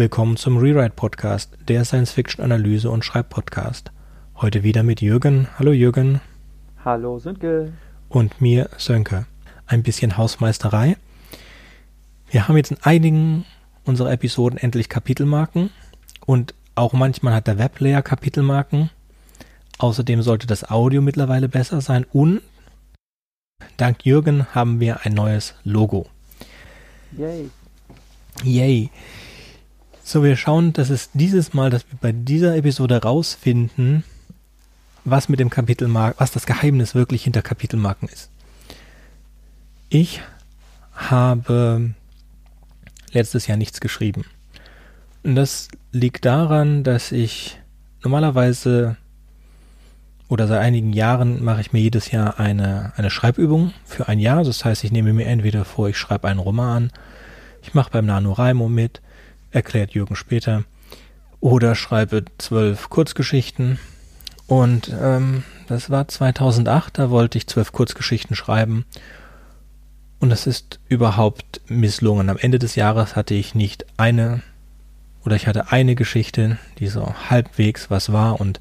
Willkommen zum Rewrite Podcast, der Science-Fiction-Analyse- und Schreibpodcast. Heute wieder mit Jürgen. Hallo Jürgen. Hallo Sönke. Und mir Sönke. Ein bisschen Hausmeisterei. Wir haben jetzt in einigen unserer Episoden endlich Kapitelmarken und auch manchmal hat der Weblayer Kapitelmarken. Außerdem sollte das Audio mittlerweile besser sein und dank Jürgen haben wir ein neues Logo. Yay. Yay. So, wir schauen, dass es dieses Mal, dass wir bei dieser Episode rausfinden, was mit dem Kapitelmarken, was das Geheimnis wirklich hinter Kapitelmarken ist. Ich habe letztes Jahr nichts geschrieben. Und das liegt daran, dass ich normalerweise oder seit einigen Jahren mache ich mir jedes Jahr eine, eine Schreibübung für ein Jahr. Das heißt, ich nehme mir entweder vor, ich schreibe einen Roman, ich mache beim NaNoWriMo mit, erklärt Jürgen später. Oder schreibe zwölf Kurzgeschichten. Und ähm, das war 2008, da wollte ich zwölf Kurzgeschichten schreiben. Und das ist überhaupt misslungen. Am Ende des Jahres hatte ich nicht eine oder ich hatte eine Geschichte, die so halbwegs was war und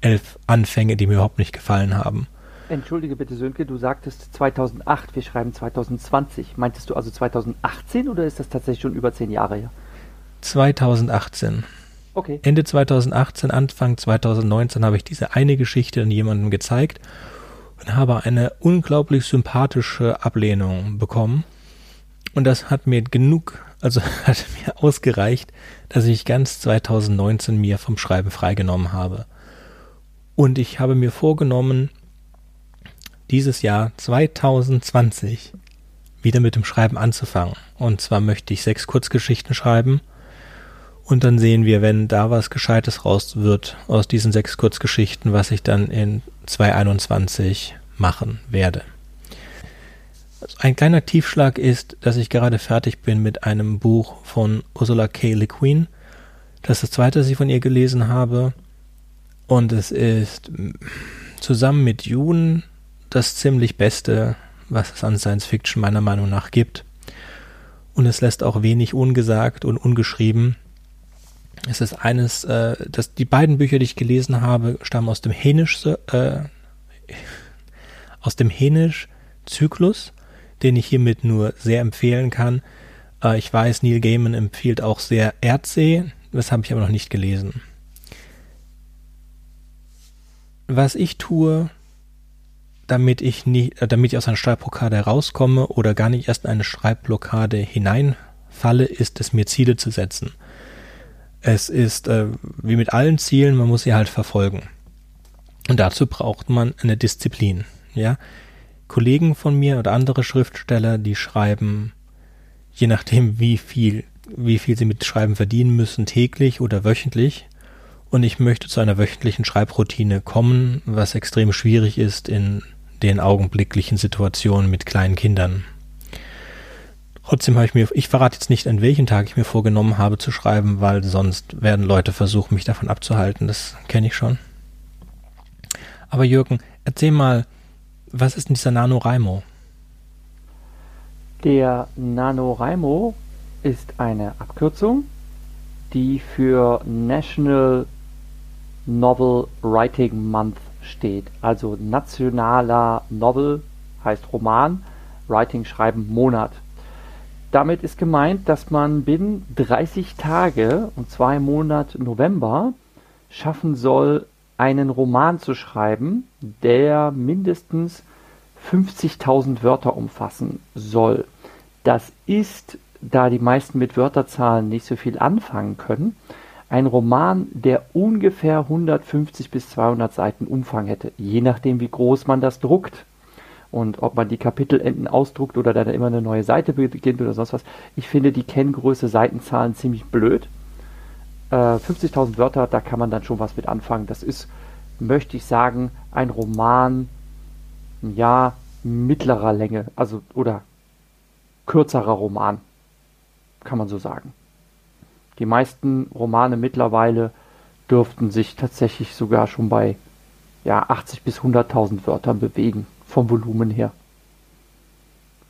elf Anfänge, die mir überhaupt nicht gefallen haben. Entschuldige bitte, Sönke, du sagtest 2008, wir schreiben 2020. Meintest du also 2018 oder ist das tatsächlich schon über zehn Jahre her? 2018. Okay. Ende 2018, Anfang 2019 habe ich diese eine Geschichte an jemandem gezeigt und habe eine unglaublich sympathische Ablehnung bekommen. Und das hat mir genug, also hat mir ausgereicht, dass ich ganz 2019 mir vom Schreiben freigenommen habe. Und ich habe mir vorgenommen, dieses Jahr 2020 wieder mit dem Schreiben anzufangen. Und zwar möchte ich sechs Kurzgeschichten schreiben und dann sehen wir, wenn da was Gescheites raus wird aus diesen sechs Kurzgeschichten, was ich dann in 2021 machen werde. Also ein kleiner Tiefschlag ist, dass ich gerade fertig bin mit einem Buch von Ursula K. Le Guin. Das ist das zweite, das ich von ihr gelesen habe. Und es ist zusammen mit June das ziemlich Beste, was es an Science Fiction meiner Meinung nach gibt. Und es lässt auch wenig ungesagt und ungeschrieben. Es ist eines, äh, das, die beiden Bücher, die ich gelesen habe, stammen aus dem Hänisch, äh, aus dem Hänisch-Zyklus, den ich hiermit nur sehr empfehlen kann. Äh, ich weiß, Neil Gaiman empfiehlt auch sehr Erdsee, das habe ich aber noch nicht gelesen. Was ich tue, damit ich nicht, äh, damit ich aus einer Schreibblockade herauskomme oder gar nicht erst in eine Schreibblockade hineinfalle, ist es mir Ziele zu setzen. Es ist äh, wie mit allen Zielen, man muss sie halt verfolgen. Und dazu braucht man eine Disziplin. Ja, Kollegen von mir oder andere Schriftsteller, die schreiben, je nachdem wie viel, wie viel sie mit Schreiben verdienen müssen, täglich oder wöchentlich. Und ich möchte zu einer wöchentlichen Schreibroutine kommen, was extrem schwierig ist in den augenblicklichen Situationen mit kleinen Kindern. Trotzdem habe ich mir, ich verrate jetzt nicht, an welchen Tag ich mir vorgenommen habe zu schreiben, weil sonst werden Leute versuchen, mich davon abzuhalten. Das kenne ich schon. Aber Jürgen, erzähl mal, was ist denn dieser NaNoWriMo? Der NaNoWriMo ist eine Abkürzung, die für National Novel Writing Month steht. Also nationaler Novel heißt Roman, Writing schreiben Monat. Damit ist gemeint, dass man binnen 30 Tage und zwei im Monat November schaffen soll, einen Roman zu schreiben, der mindestens 50.000 Wörter umfassen soll. Das ist, da die meisten mit Wörterzahlen nicht so viel anfangen können, ein Roman, der ungefähr 150 bis 200 Seiten Umfang hätte, je nachdem, wie groß man das druckt und ob man die Kapitelenden ausdruckt oder dann immer eine neue Seite beginnt oder sonst was. Ich finde die Kenngröße Seitenzahlen ziemlich blöd. Äh, 50.000 Wörter, da kann man dann schon was mit anfangen. Das ist, möchte ich sagen, ein Roman, ja, mittlerer Länge, also oder kürzerer Roman, kann man so sagen. Die meisten Romane mittlerweile dürften sich tatsächlich sogar schon bei ja, 80 bis 100.000 Wörtern bewegen vom Volumen her.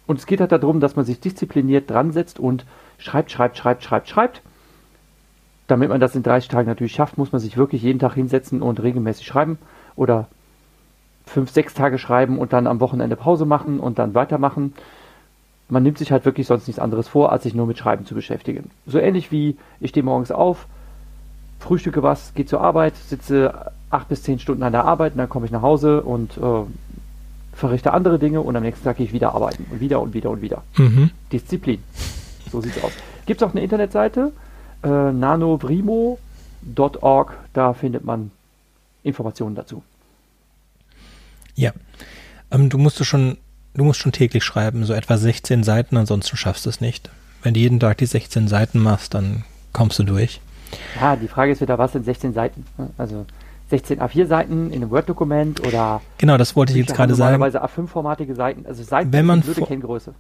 Und es geht halt darum, dass man sich diszipliniert dran setzt und schreibt, schreibt, schreibt, schreibt, schreibt. damit man das in 30 Tagen natürlich schafft, muss man sich wirklich jeden Tag hinsetzen und regelmäßig schreiben oder fünf, sechs Tage schreiben und dann am Wochenende Pause machen und dann weitermachen. Man nimmt sich halt wirklich sonst nichts anderes vor, als sich nur mit Schreiben zu beschäftigen. So ähnlich wie ich stehe morgens auf, frühstücke was, gehe zur Arbeit, sitze acht bis zehn Stunden an der Arbeit und dann komme ich nach Hause und äh, verrichte andere Dinge und am nächsten Tag gehe ich wieder arbeiten und wieder und wieder und wieder. Mhm. Disziplin. So sieht's aus. Gibt es auch eine Internetseite, äh, nanovrimo.org, da findet man Informationen dazu. Ja, ähm, du musst schon, du musst schon täglich schreiben, so etwa 16 Seiten, ansonsten schaffst du es nicht. Wenn du jeden Tag die 16 Seiten machst, dann kommst du durch. Ja, die Frage ist wieder, was sind 16 Seiten? Also 16 A4-Seiten in einem Word-Dokument oder. Genau, das wollte ich jetzt gerade sagen. Normalerweise A5-formatige Seiten. Also Seiten wenn man ist eine gute Kenngröße.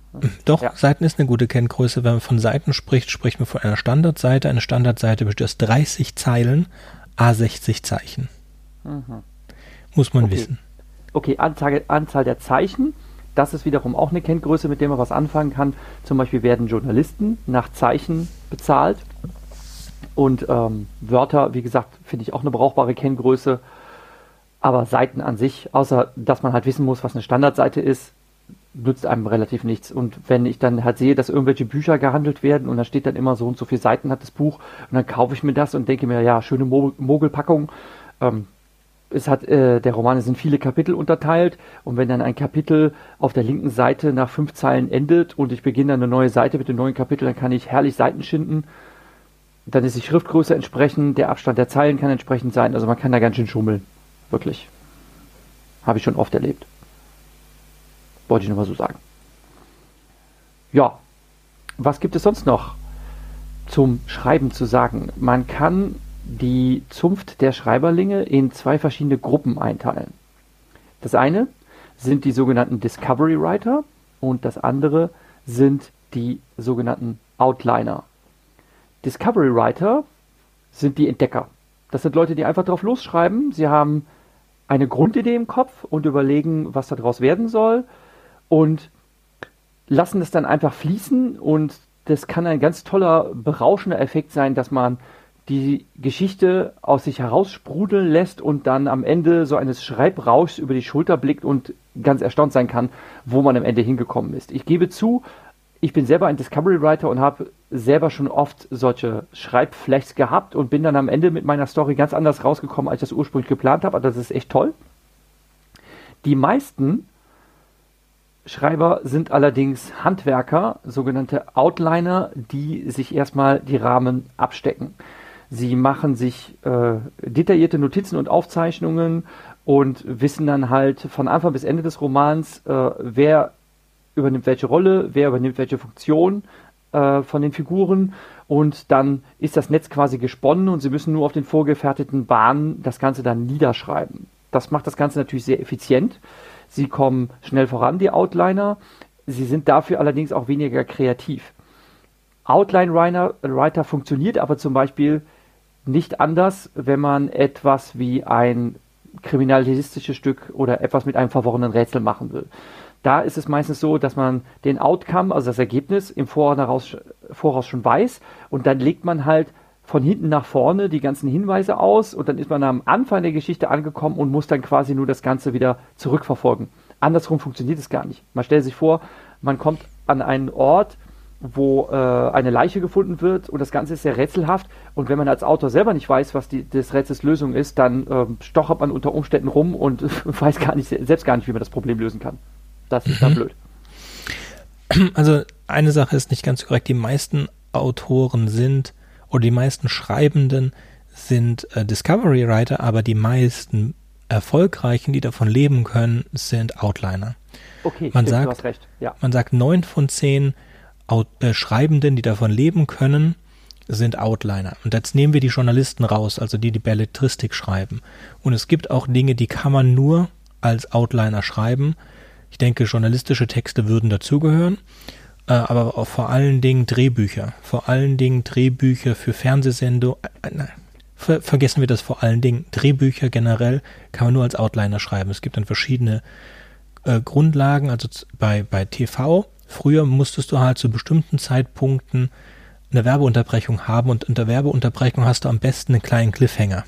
Doch, ja. Seiten ist eine gute Kenngröße. Wenn man von Seiten spricht, spricht man von einer Standardseite. Eine Standardseite besteht aus 30 Zeilen, A60 Zeichen. Mhm. Muss man okay. wissen. Okay, Anzahl, Anzahl der Zeichen. Das ist wiederum auch eine Kenngröße, mit der man was anfangen kann. Zum Beispiel werden Journalisten nach Zeichen bezahlt. Und ähm, Wörter, wie gesagt, finde ich auch eine brauchbare Kenngröße. Aber Seiten an sich, außer dass man halt wissen muss, was eine Standardseite ist, nützt einem relativ nichts. Und wenn ich dann halt sehe, dass irgendwelche Bücher gehandelt werden und da steht dann immer so und so viele Seiten hat das Buch und dann kaufe ich mir das und denke mir, ja, schöne Mo Mogelpackung. Ähm, es hat, äh, der Roman sind viele Kapitel unterteilt und wenn dann ein Kapitel auf der linken Seite nach fünf Zeilen endet und ich beginne dann eine neue Seite mit dem neuen Kapitel, dann kann ich herrlich Seiten schinden dann ist die Schriftgröße entsprechend, der Abstand der Zeilen kann entsprechend sein. Also man kann da ganz schön schummeln. Wirklich. Habe ich schon oft erlebt. Wollte ich nur mal so sagen. Ja. Was gibt es sonst noch zum Schreiben zu sagen? Man kann die Zunft der Schreiberlinge in zwei verschiedene Gruppen einteilen. Das eine sind die sogenannten Discovery Writer und das andere sind die sogenannten Outliner. Discovery Writer sind die Entdecker. Das sind Leute, die einfach drauf losschreiben. Sie haben eine Grundidee im Kopf und überlegen, was daraus werden soll und lassen es dann einfach fließen und das kann ein ganz toller, berauschender Effekt sein, dass man die Geschichte aus sich heraussprudeln lässt und dann am Ende so eines Schreibrauschs über die Schulter blickt und ganz erstaunt sein kann, wo man am Ende hingekommen ist. Ich gebe zu, ich bin selber ein Discovery Writer und habe selber schon oft solche Schreibflechs gehabt und bin dann am Ende mit meiner Story ganz anders rausgekommen, als ich das ursprünglich geplant habe. Also das ist echt toll. Die meisten Schreiber sind allerdings Handwerker, sogenannte Outliner, die sich erstmal die Rahmen abstecken. Sie machen sich äh, detaillierte Notizen und Aufzeichnungen und wissen dann halt von Anfang bis Ende des Romans, äh, wer übernimmt welche Rolle, wer übernimmt welche Funktion äh, von den Figuren und dann ist das Netz quasi gesponnen und sie müssen nur auf den vorgefertigten Bahnen das Ganze dann niederschreiben. Das macht das Ganze natürlich sehr effizient. Sie kommen schnell voran, die Outliner. Sie sind dafür allerdings auch weniger kreativ. Outline-Writer funktioniert aber zum Beispiel nicht anders, wenn man etwas wie ein kriminalistisches Stück oder etwas mit einem verworrenen Rätsel machen will. Da ist es meistens so, dass man den Outcome, also das Ergebnis, im Voraus, Voraus schon weiß und dann legt man halt von hinten nach vorne die ganzen Hinweise aus und dann ist man am Anfang der Geschichte angekommen und muss dann quasi nur das Ganze wieder zurückverfolgen. Andersrum funktioniert es gar nicht. Man stellt sich vor, man kommt an einen Ort, wo äh, eine Leiche gefunden wird und das Ganze ist sehr rätselhaft und wenn man als Autor selber nicht weiß, was die, des Rätsels Lösung ist, dann äh, stochert man unter Umständen rum und weiß gar nicht, selbst gar nicht, wie man das Problem lösen kann. Das ist dann mhm. blöd. Also eine Sache ist nicht ganz korrekt. Die meisten Autoren sind oder die meisten Schreibenden sind äh, Discovery Writer, aber die meisten erfolgreichen, die davon leben können, sind Outliner. Okay, man stimmt, sagt, du hast recht. Ja. Man sagt, neun von zehn Out äh, Schreibenden, die davon leben können, sind Outliner. Und jetzt nehmen wir die Journalisten raus, also die, die Belletristik schreiben. Und es gibt auch Dinge, die kann man nur als Outliner schreiben. Ich denke, journalistische Texte würden dazugehören, äh, aber auch vor allen Dingen Drehbücher. Vor allen Dingen Drehbücher für Fernsehsendungen. Äh, äh ver vergessen wir das vor allen Dingen. Drehbücher generell kann man nur als Outliner schreiben. Es gibt dann verschiedene äh, Grundlagen, also bei, bei TV. Früher musstest du halt zu bestimmten Zeitpunkten eine Werbeunterbrechung haben und unter Werbeunterbrechung hast du am besten einen kleinen Cliffhanger.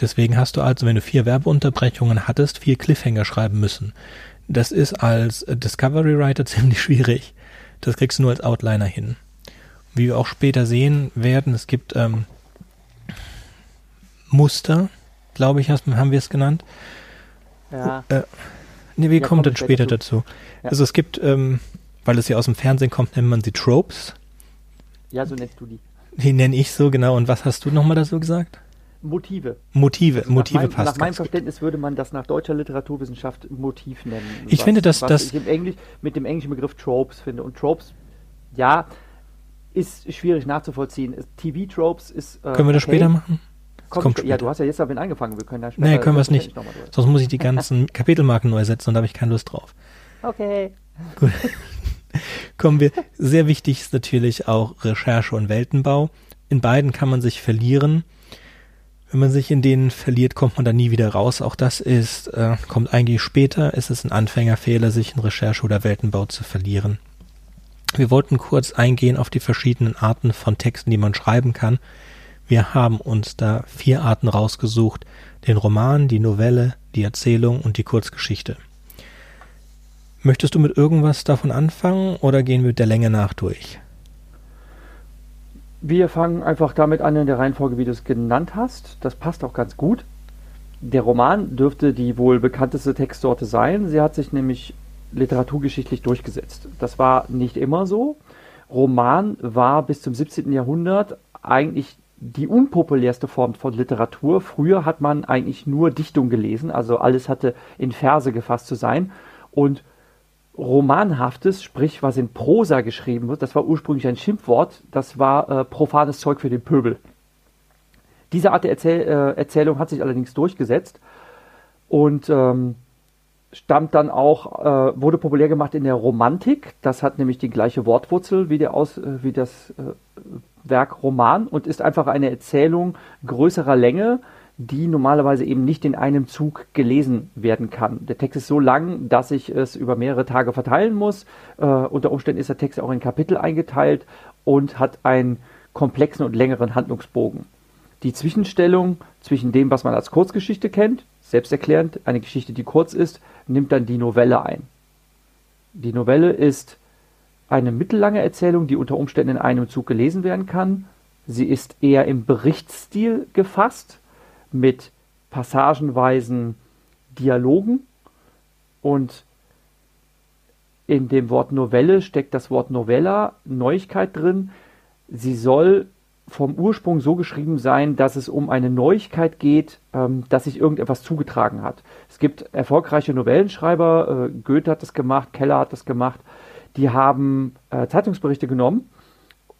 Deswegen hast du also, wenn du vier Werbeunterbrechungen hattest, vier Cliffhanger schreiben müssen. Das ist als Discovery Writer ziemlich schwierig. Das kriegst du nur als Outliner hin. Wie wir auch später sehen werden, es gibt ähm, Muster, glaube ich, haben wir es genannt. Ja. Äh, nee, wie Ja, kommt kommt das später dazu. dazu? Ja. Also es gibt, ähm, weil es ja aus dem Fernsehen kommt, nennt man sie Tropes. ja, so nennst du die. Die nenne ich so, genau. Und was hast du nochmal dazu gesagt? Motive. Motive, Motive nach meinem, passt. Nach meinem ganz gut. Verständnis würde man das nach deutscher Literaturwissenschaft Motiv nennen. Ich finde, dass was das- ich im Englisch mit dem englischen Begriff Tropes finde. Und Tropes, ja, ist schwierig nachzuvollziehen. Es- TV-Tropes ist. äh, Können wir das okay. später machen? Kommt, kommt sp- Ja, später. du hast ja jetzt damit angefangen. Wir können da später. Nee, können wir es nicht. Sonst muss ich die ganzen Kapitelmarken neu setzen und da habe ich keine Lust drauf. Okay. Gut. Kommen wir. Sehr wichtig ist natürlich auch Recherche und Weltenbau. In beiden kann man sich verlieren. Wenn man sich in denen verliert, kommt man da nie wieder raus. Auch das ist, äh, kommt eigentlich später. Es ist ein Anfängerfehler, sich in Recherche oder Weltenbau zu verlieren. Wir wollten kurz eingehen auf die verschiedenen Arten von Texten, die man schreiben kann. Wir haben uns da vier Arten rausgesucht. Den Roman, die Novelle, die Erzählung und die Kurzgeschichte. Möchtest du mit irgendwas davon anfangen oder gehen wir mit der Länge nach durch? Wir fangen einfach damit an in der Reihenfolge, wie du es genannt hast. Das passt auch ganz gut. Der Roman dürfte die wohl bekannteste Textsorte sein. Sie hat sich nämlich literaturgeschichtlich durchgesetzt. Das war nicht immer so. Roman war bis zum 17. Jahrhundert eigentlich die unpopulärste Form von Literatur. Früher hat man eigentlich nur Dichtung gelesen, also alles hatte in Verse gefasst zu sein. Und Romanhaftes, sprich was in Prosa geschrieben wird, das war ursprünglich ein Schimpfwort, das war äh, profanes Zeug für den Pöbel. Diese Art der Erzähl äh, Erzählung hat sich allerdings durchgesetzt und ähm, stammt dann auch, äh, wurde populär gemacht in der Romantik. Das hat nämlich die gleiche Wortwurzel wie, der Aus, äh, wie das äh, Werk Roman und ist einfach eine Erzählung größerer Länge, die normalerweise eben nicht in einem Zug gelesen werden kann. Der Text ist so lang, dass ich es über mehrere Tage verteilen muss. Äh, unter Umständen ist der Text auch in Kapitel eingeteilt und hat einen komplexen und längeren Handlungsbogen. Die Zwischenstellung zwischen dem, was man als Kurzgeschichte kennt, selbsterklärend, eine Geschichte, die kurz ist, nimmt dann die Novelle ein. Die Novelle ist eine mittellange Erzählung, die unter Umständen in einem Zug gelesen werden kann. Sie ist eher im Berichtsstil gefasst, mit passagenweisen Dialogen und in dem Wort Novelle steckt das Wort Novella, Neuigkeit drin. Sie soll vom Ursprung so geschrieben sein, dass es um eine Neuigkeit geht, ähm, dass sich irgendetwas zugetragen hat. Es gibt erfolgreiche Novellenschreiber, äh, Goethe hat das gemacht, Keller hat das gemacht, die haben äh, Zeitungsberichte genommen,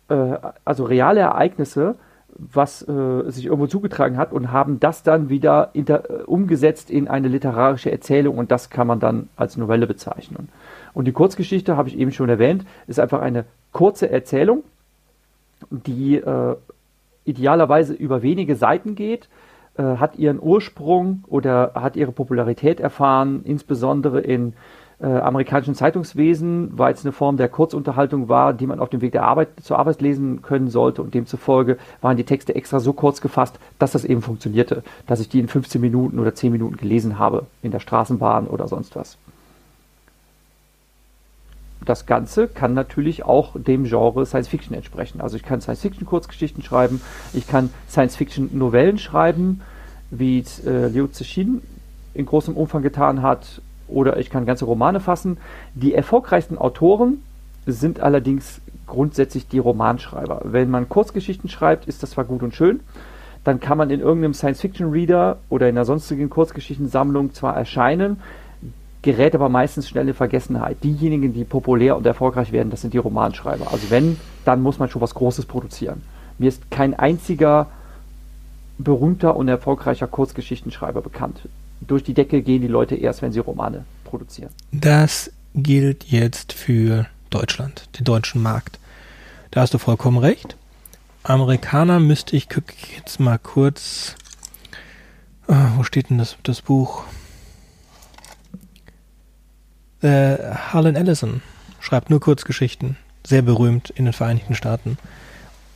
äh, also reale Ereignisse, was äh, sich irgendwo zugetragen hat und haben das dann wieder inter, äh, umgesetzt in eine literarische Erzählung und das kann man dann als Novelle bezeichnen. Und die Kurzgeschichte, habe ich eben schon erwähnt, ist einfach eine kurze Erzählung, die äh, idealerweise über wenige Seiten geht, äh, hat ihren Ursprung oder hat ihre Popularität erfahren, insbesondere in äh, amerikanischen Zeitungswesen, weil es eine Form der Kurzunterhaltung war, die man auf dem Weg der Arbeit zur Arbeit lesen können sollte und demzufolge waren die Texte extra so kurz gefasst, dass das eben funktionierte, dass ich die in 15 Minuten oder 10 Minuten gelesen habe, in der Straßenbahn oder sonst was. Das Ganze kann natürlich auch dem Genre Science Fiction entsprechen. Also ich kann Science Fiction Kurzgeschichten schreiben, ich kann Science Fiction Novellen schreiben, wie äh, Liu Cixin in großem Umfang getan hat, oder ich kann ganze Romane fassen. Die erfolgreichsten Autoren sind allerdings grundsätzlich die Romanschreiber. Wenn man Kurzgeschichten schreibt, ist das zwar gut und schön, dann kann man in irgendeinem Science-Fiction-Reader oder in einer sonstigen Kurzgeschichtensammlung zwar erscheinen, gerät aber meistens schnell in Vergessenheit. Diejenigen, die populär und erfolgreich werden, das sind die Romanschreiber. Also wenn, dann muss man schon was Großes produzieren. Mir ist kein einziger berühmter und erfolgreicher Kurzgeschichtenschreiber bekannt. Durch die Decke gehen die Leute erst, wenn sie Romane produzieren. Das gilt jetzt für Deutschland, den deutschen Markt. Da hast du vollkommen recht. Amerikaner müsste ich jetzt mal kurz. Ah, wo steht denn das, das Buch? Äh, Harlan Ellison schreibt nur Kurzgeschichten. Sehr berühmt in den Vereinigten Staaten.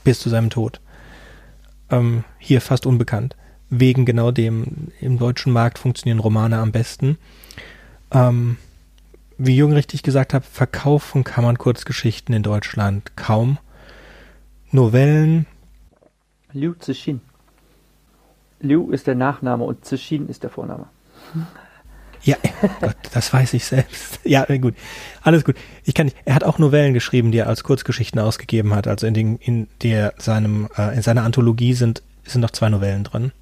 bis zu seinem Tod. Ähm, hier fast unbekannt. Wegen genau dem, im deutschen Markt funktionieren Romane am besten. Ähm, wie Jung richtig gesagt hat, verkaufen kann man Kurzgeschichten in Deutschland kaum. Novellen. Liu Zixin. Liu ist der Nachname und Zixin ist der Vorname. Ja, Gott, das weiß ich selbst. Ja, gut. Alles gut. Ich kann nicht. Er hat auch Novellen geschrieben, die er als Kurzgeschichten ausgegeben hat. Also in, den, in der seinem äh, in seiner Anthologie sind sind noch zwei Novellen drin.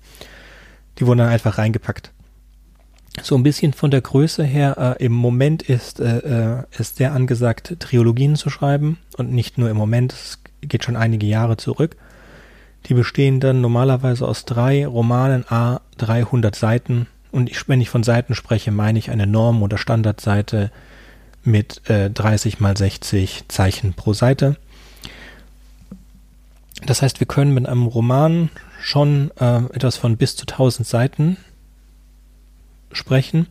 Die wurden dann einfach reingepackt. So ein bisschen von der Größe her, äh, im Moment ist, äh, äh sehr angesagt, Triologien zu schreiben und nicht nur im Moment, es geht schon einige Jahre zurück. Die bestehen dann normalerweise aus drei Romanen a 300 Seiten und ich, wenn ich von Seiten spreche, meine ich eine Norm- oder Standardseite mit äh, 30 mal 60 Zeichen pro Seite. Das heißt, wir können mit einem Roman schon äh, etwas von bis zu 1000 Seiten sprechen.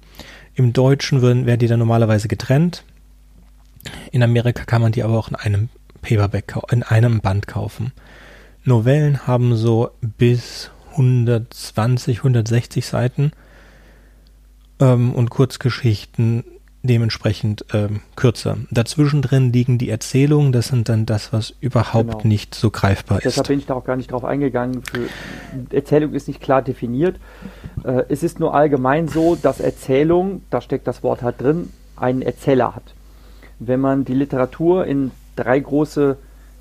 Im Deutschen werden, werden die dann normalerweise getrennt. In Amerika kann man die aber auch in einem Paperback, in einem Band kaufen. Novellen haben so bis 120, 160 Seiten ähm, und Kurzgeschichten dementsprechend ähm, kürzer. Dazwischen drin liegen die Erzählungen, das sind dann das, was überhaupt genau. nicht so greifbar Deshalb ist. Deshalb bin ich da auch gar nicht drauf eingegangen. Für, Erzählung ist nicht klar definiert. Äh, es ist nur allgemein so, dass Erzählung, da steckt das Wort halt drin, einen Erzähler hat. Wenn man die Literatur in drei große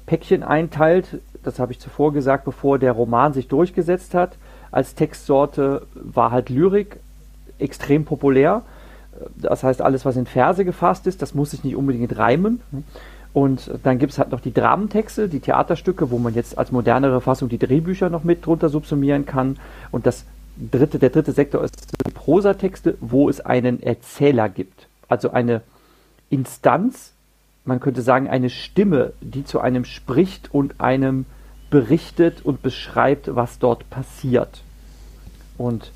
Päckchen einteilt, das habe ich zuvor gesagt, bevor der Roman sich durchgesetzt hat, als Textsorte war halt Lyrik extrem populär das heißt, alles, was in Verse gefasst ist, das muss sich nicht unbedingt reimen. Und dann gibt es halt noch die Dramentexte, die Theaterstücke, wo man jetzt als modernere Fassung die Drehbücher noch mit drunter subsumieren kann. Und das dritte, der dritte Sektor ist die Prosatexte, wo es einen Erzähler gibt. Also eine Instanz, man könnte sagen, eine Stimme, die zu einem spricht und einem berichtet und beschreibt, was dort passiert. Und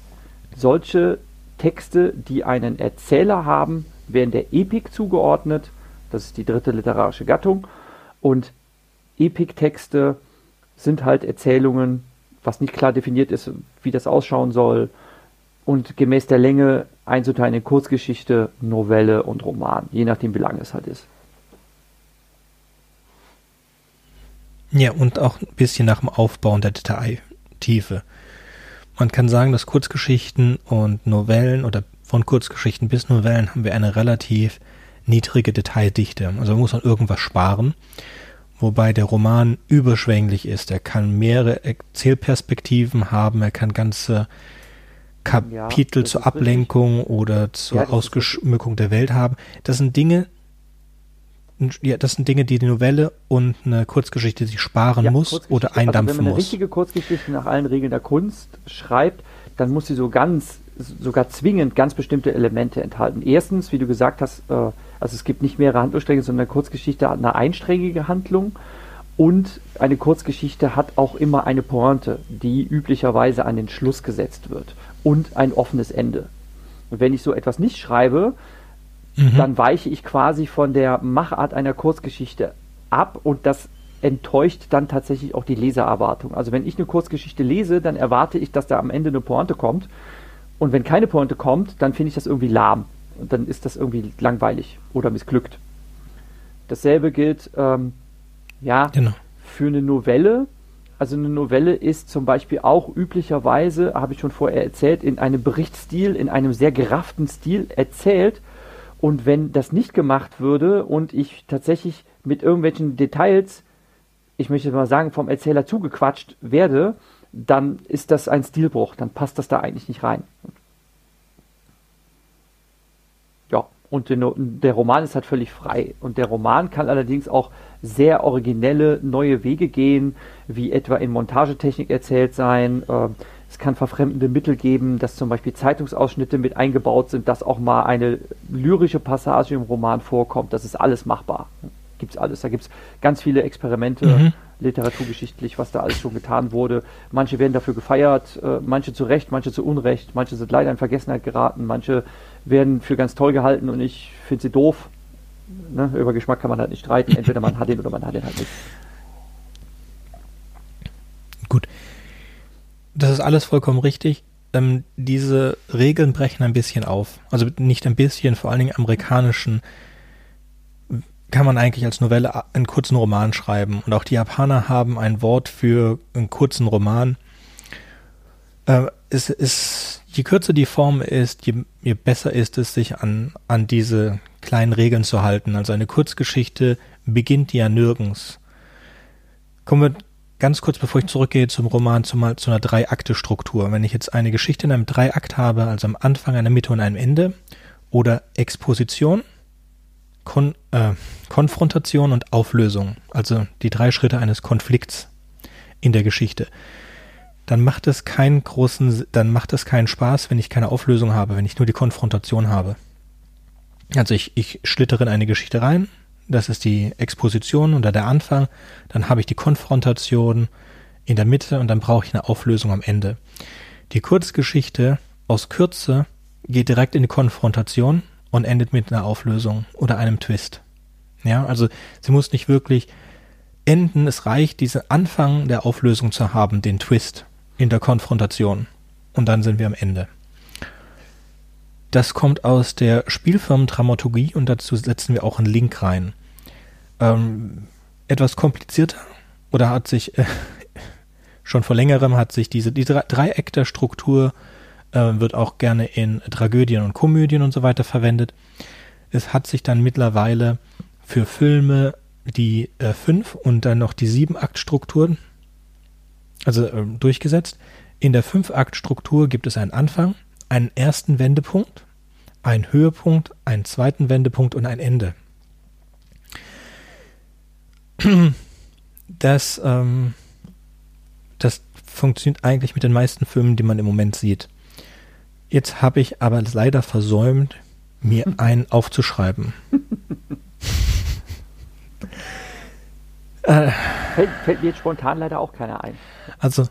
solche Texte, die einen Erzähler haben, werden der Epik zugeordnet. Das ist die dritte literarische Gattung. Und Epik-Texte sind halt Erzählungen, was nicht klar definiert ist, wie das ausschauen soll. Und gemäß der Länge einzuteilen in Kurzgeschichte, Novelle und Roman, je nachdem, wie lang es halt ist. Ja, und auch ein bisschen nach dem Aufbauen der Detailtiefe. Man kann sagen, dass Kurzgeschichten und Novellen oder von Kurzgeschichten bis Novellen haben wir eine relativ niedrige Detaildichte. Also muss man irgendwas sparen. Wobei der Roman überschwänglich ist. Er kann mehrere Erzählperspektiven haben. Er kann ganze Kapitel ja, zur Ablenkung richtig. oder zur ja, Ausgeschmückung der Welt haben. Das sind Dinge, ja, das sind Dinge, die die Novelle und eine Kurzgeschichte sich sparen ja, muss oder eindampfen muss. Also wenn man eine muss. richtige Kurzgeschichte nach allen Regeln der Kunst schreibt, dann muss sie so ganz, sogar zwingend ganz bestimmte Elemente enthalten. Erstens, wie du gesagt hast, äh, also es gibt nicht mehrere Handlungsstränge, sondern eine Kurzgeschichte hat eine einsträngige Handlung und eine Kurzgeschichte hat auch immer eine Pointe, die üblicherweise an den Schluss gesetzt wird und ein offenes Ende. Und wenn ich so etwas nicht schreibe, mhm. dann weiche ich quasi von der Machart einer Kurzgeschichte ab und das enttäuscht dann tatsächlich auch die Lesererwartung. Also wenn ich eine Kurzgeschichte lese, dann erwarte ich, dass da am Ende eine Pointe kommt. Und wenn keine Pointe kommt, dann finde ich das irgendwie lahm. Und dann ist das irgendwie langweilig oder missglückt. Dasselbe gilt ähm, ja genau. für eine Novelle. Also eine Novelle ist zum Beispiel auch üblicherweise, habe ich schon vorher erzählt, in einem Berichtsstil, in einem sehr gerafften Stil erzählt und wenn das nicht gemacht würde und ich tatsächlich mit irgendwelchen Details, ich möchte mal sagen, vom Erzähler zugequatscht werde, dann ist das ein Stilbruch, dann passt das da eigentlich nicht rein. Ja, und der Roman ist halt völlig frei. Und der Roman kann allerdings auch sehr originelle neue Wege gehen, wie etwa in Montagetechnik erzählt sein. Ähm, es kann verfremdende Mittel geben, dass zum Beispiel Zeitungsausschnitte mit eingebaut sind, dass auch mal eine lyrische Passage im Roman vorkommt. Das ist alles machbar. Gibt es alles. Da gibt es ganz viele Experimente, mhm. literaturgeschichtlich, was da alles schon getan wurde. Manche werden dafür gefeiert, äh, manche zu Recht, manche zu Unrecht, manche sind leider in Vergessenheit geraten, manche werden für ganz toll gehalten und ich finde sie doof. Ne? Über Geschmack kann man halt nicht streiten. Entweder man hat ihn oder man hat ihn halt nicht. Das ist alles vollkommen richtig. Ähm, diese Regeln brechen ein bisschen auf. Also nicht ein bisschen, vor allen Dingen amerikanischen kann man eigentlich als Novelle einen kurzen Roman schreiben. Und auch die Japaner haben ein Wort für einen kurzen Roman. Äh, es ist, je kürzer die Form ist, je, je besser ist es, sich an, an diese kleinen Regeln zu halten. Also eine Kurzgeschichte beginnt ja nirgends. Kommen wir ganz kurz, bevor ich zurückgehe zum Roman, zu, mal, zu einer Drei-Akte-Struktur. Wenn ich jetzt eine Geschichte in einem Dreiakt habe, also am Anfang, einer Mitte und einem Ende, oder Exposition, Kon äh, Konfrontation und Auflösung, also die drei Schritte eines Konflikts in der Geschichte, dann macht es keinen großen, dann macht es keinen Spaß, wenn ich keine Auflösung habe, wenn ich nur die Konfrontation habe. Also ich, ich schlittere in eine Geschichte rein, das ist die Exposition oder der Anfang, dann habe ich die Konfrontation in der Mitte und dann brauche ich eine Auflösung am Ende. Die Kurzgeschichte aus Kürze geht direkt in die Konfrontation und endet mit einer Auflösung oder einem Twist. Ja, also sie muss nicht wirklich enden, es reicht, diesen Anfang der Auflösung zu haben, den Twist in der Konfrontation. Und dann sind wir am Ende. Das kommt aus der Spielfirmendramaturgie und dazu setzen wir auch einen Link rein. Ähm, etwas komplizierter oder hat sich äh, schon vor längerem hat sich diese die Dreieck der Struktur äh, wird auch gerne in Tragödien und Komödien und so weiter verwendet. Es hat sich dann mittlerweile für Filme die äh, fünf und dann noch die sieben Aktstrukturen also äh, durchgesetzt. In der fünf Aktstruktur gibt es einen Anfang, einen ersten Wendepunkt, einen Höhepunkt, einen zweiten Wendepunkt und ein Ende. Das, ähm, das funktioniert eigentlich mit den meisten Filmen, die man im Moment sieht. Jetzt habe ich aber leider versäumt, mir einen aufzuschreiben. äh, fällt, fällt, mir jetzt spontan leider auch keiner ein. Also,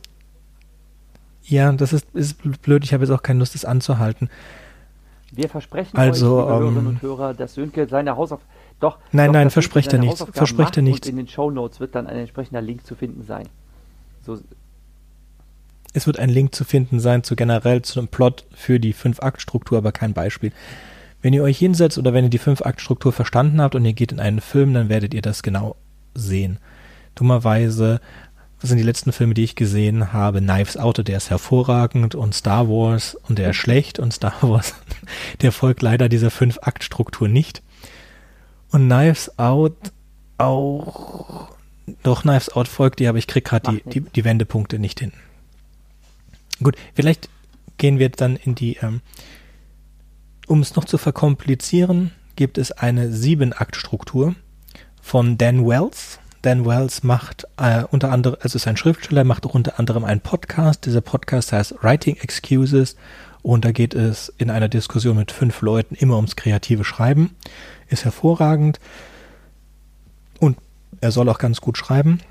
ja, das ist, ist blöd. Ich habe jetzt auch keine Lust, das anzuhalten. Wir versprechen also, euch, liebe ähm, Hörerinnen und Hörer, dass Sönke seine Hausaufgaben. Doch. Nein, doch, nein, verspricht er nichts. Verspricht er nichts. in den Show Notes wird dann ein entsprechender Link zu finden sein. So, es wird ein Link zu finden sein zu generell zu einem Plot für die Fünf-Akt-Struktur, aber kein Beispiel. Wenn ihr euch hinsetzt oder wenn ihr die Fünf-Akt-Struktur verstanden habt und ihr geht in einen Film, dann werdet ihr das genau sehen. Dummerweise, das sind die letzten Filme, die ich gesehen habe, Knives Out, der ist hervorragend und Star Wars und der ist schlecht und Star Wars, der folgt leider dieser Fünf-Akt-Struktur nicht. Und Knives Out auch, doch Knives Out folgt die, aber ich krieg gerade die, die, die Wendepunkte nicht hin. Gut, vielleicht gehen wir dann in die, ähm, um es noch zu verkomplizieren, gibt es eine Sieben-Akt-Struktur von Dan Wells. Dan Wells macht äh, unter anderem, also ist ein Schriftsteller, macht auch unter anderem einen Podcast. Dieser Podcast heißt Writing Excuses und da geht es in einer Diskussion mit fünf Leuten immer ums kreative Schreiben. Ist hervorragend und er soll auch ganz gut schreiben.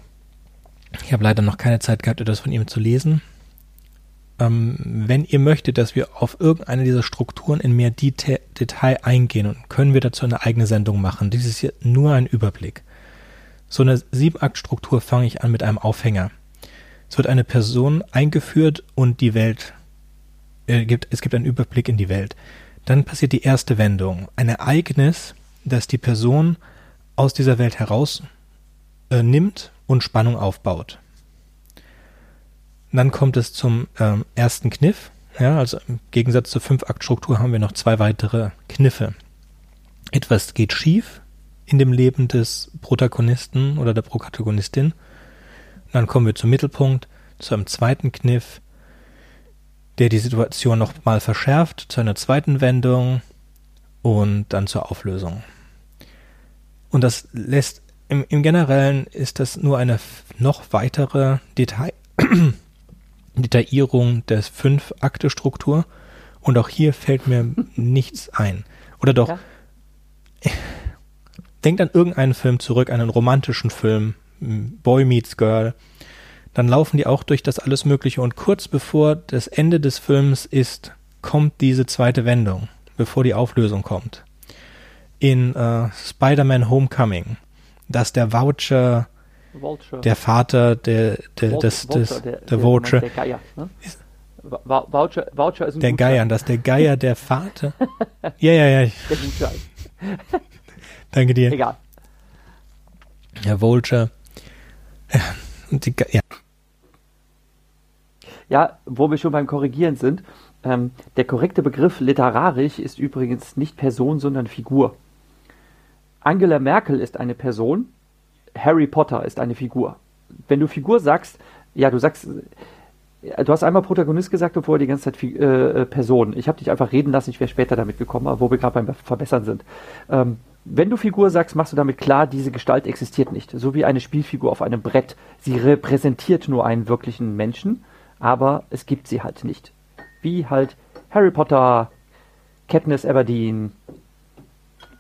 Ich habe leider noch keine Zeit gehabt, etwas von ihm zu lesen ähm, wenn ihr möchtet, dass wir auf irgendeine dieser Strukturen in mehr Deta Detail eingehen, und können wir dazu eine eigene Sendung machen. Dies ist hier nur ein Überblick. So eine Sieben-Akt-Struktur fange ich an mit einem Aufhänger. Es wird eine Person eingeführt und die Welt äh, gibt, es gibt einen Überblick in die Welt. Dann passiert die erste Wendung. Ein Ereignis, das die Person aus dieser Welt heraus äh, nimmt und Spannung aufbaut. Dann kommt es zum ähm, ersten Kniff. Ja, also im Gegensatz zur Fünf-Akt-Struktur haben wir noch zwei weitere Kniffe. Etwas geht schief in dem Leben des Protagonisten oder der Protagonistin. Dann kommen wir zum Mittelpunkt, zu einem zweiten Kniff, der die Situation noch mal verschärft, zu einer zweiten Wendung und dann zur Auflösung. Und das lässt im, im Generellen ist das nur eine noch weitere Detail, Detaillierung der Fünf-Akte-Struktur. Und auch hier fällt mir nichts ein. Oder doch, ja. denkt an irgendeinen Film zurück, einen romantischen Film, Boy Meets Girl. Dann laufen die auch durch das alles Mögliche und kurz bevor das Ende des Films ist, kommt diese zweite Wendung, bevor die Auflösung kommt. In äh, Spider-Man Homecoming, dass der Voucher Vulture. der Vater der, der, Vul des, des, der, der, der Vulture. Der Geier, ne? Voucher, Voucher ist ein Der Geier, dass der Geier der Vater. ja, ja, ja. Der Gutschein. Danke dir. Egal. Ja, Vulture. Ja, die, ja. ja, wo wir schon beim Korrigieren sind. Ähm, der korrekte Begriff literarisch ist übrigens nicht Person, sondern Figur. Angela Merkel ist eine Person, Harry Potter ist eine Figur. Wenn du Figur sagst, ja, du sagst, du hast einmal Protagonist gesagt und vorher die ganze Zeit äh, Person. Ich habe dich einfach reden lassen, ich wäre später damit gekommen, wo wir gerade beim Verbessern sind. Ähm, wenn du Figur sagst, machst du damit klar, diese Gestalt existiert nicht. So wie eine Spielfigur auf einem Brett. Sie repräsentiert nur einen wirklichen Menschen, aber es gibt sie halt nicht. Wie halt Harry Potter, Katniss Everdeen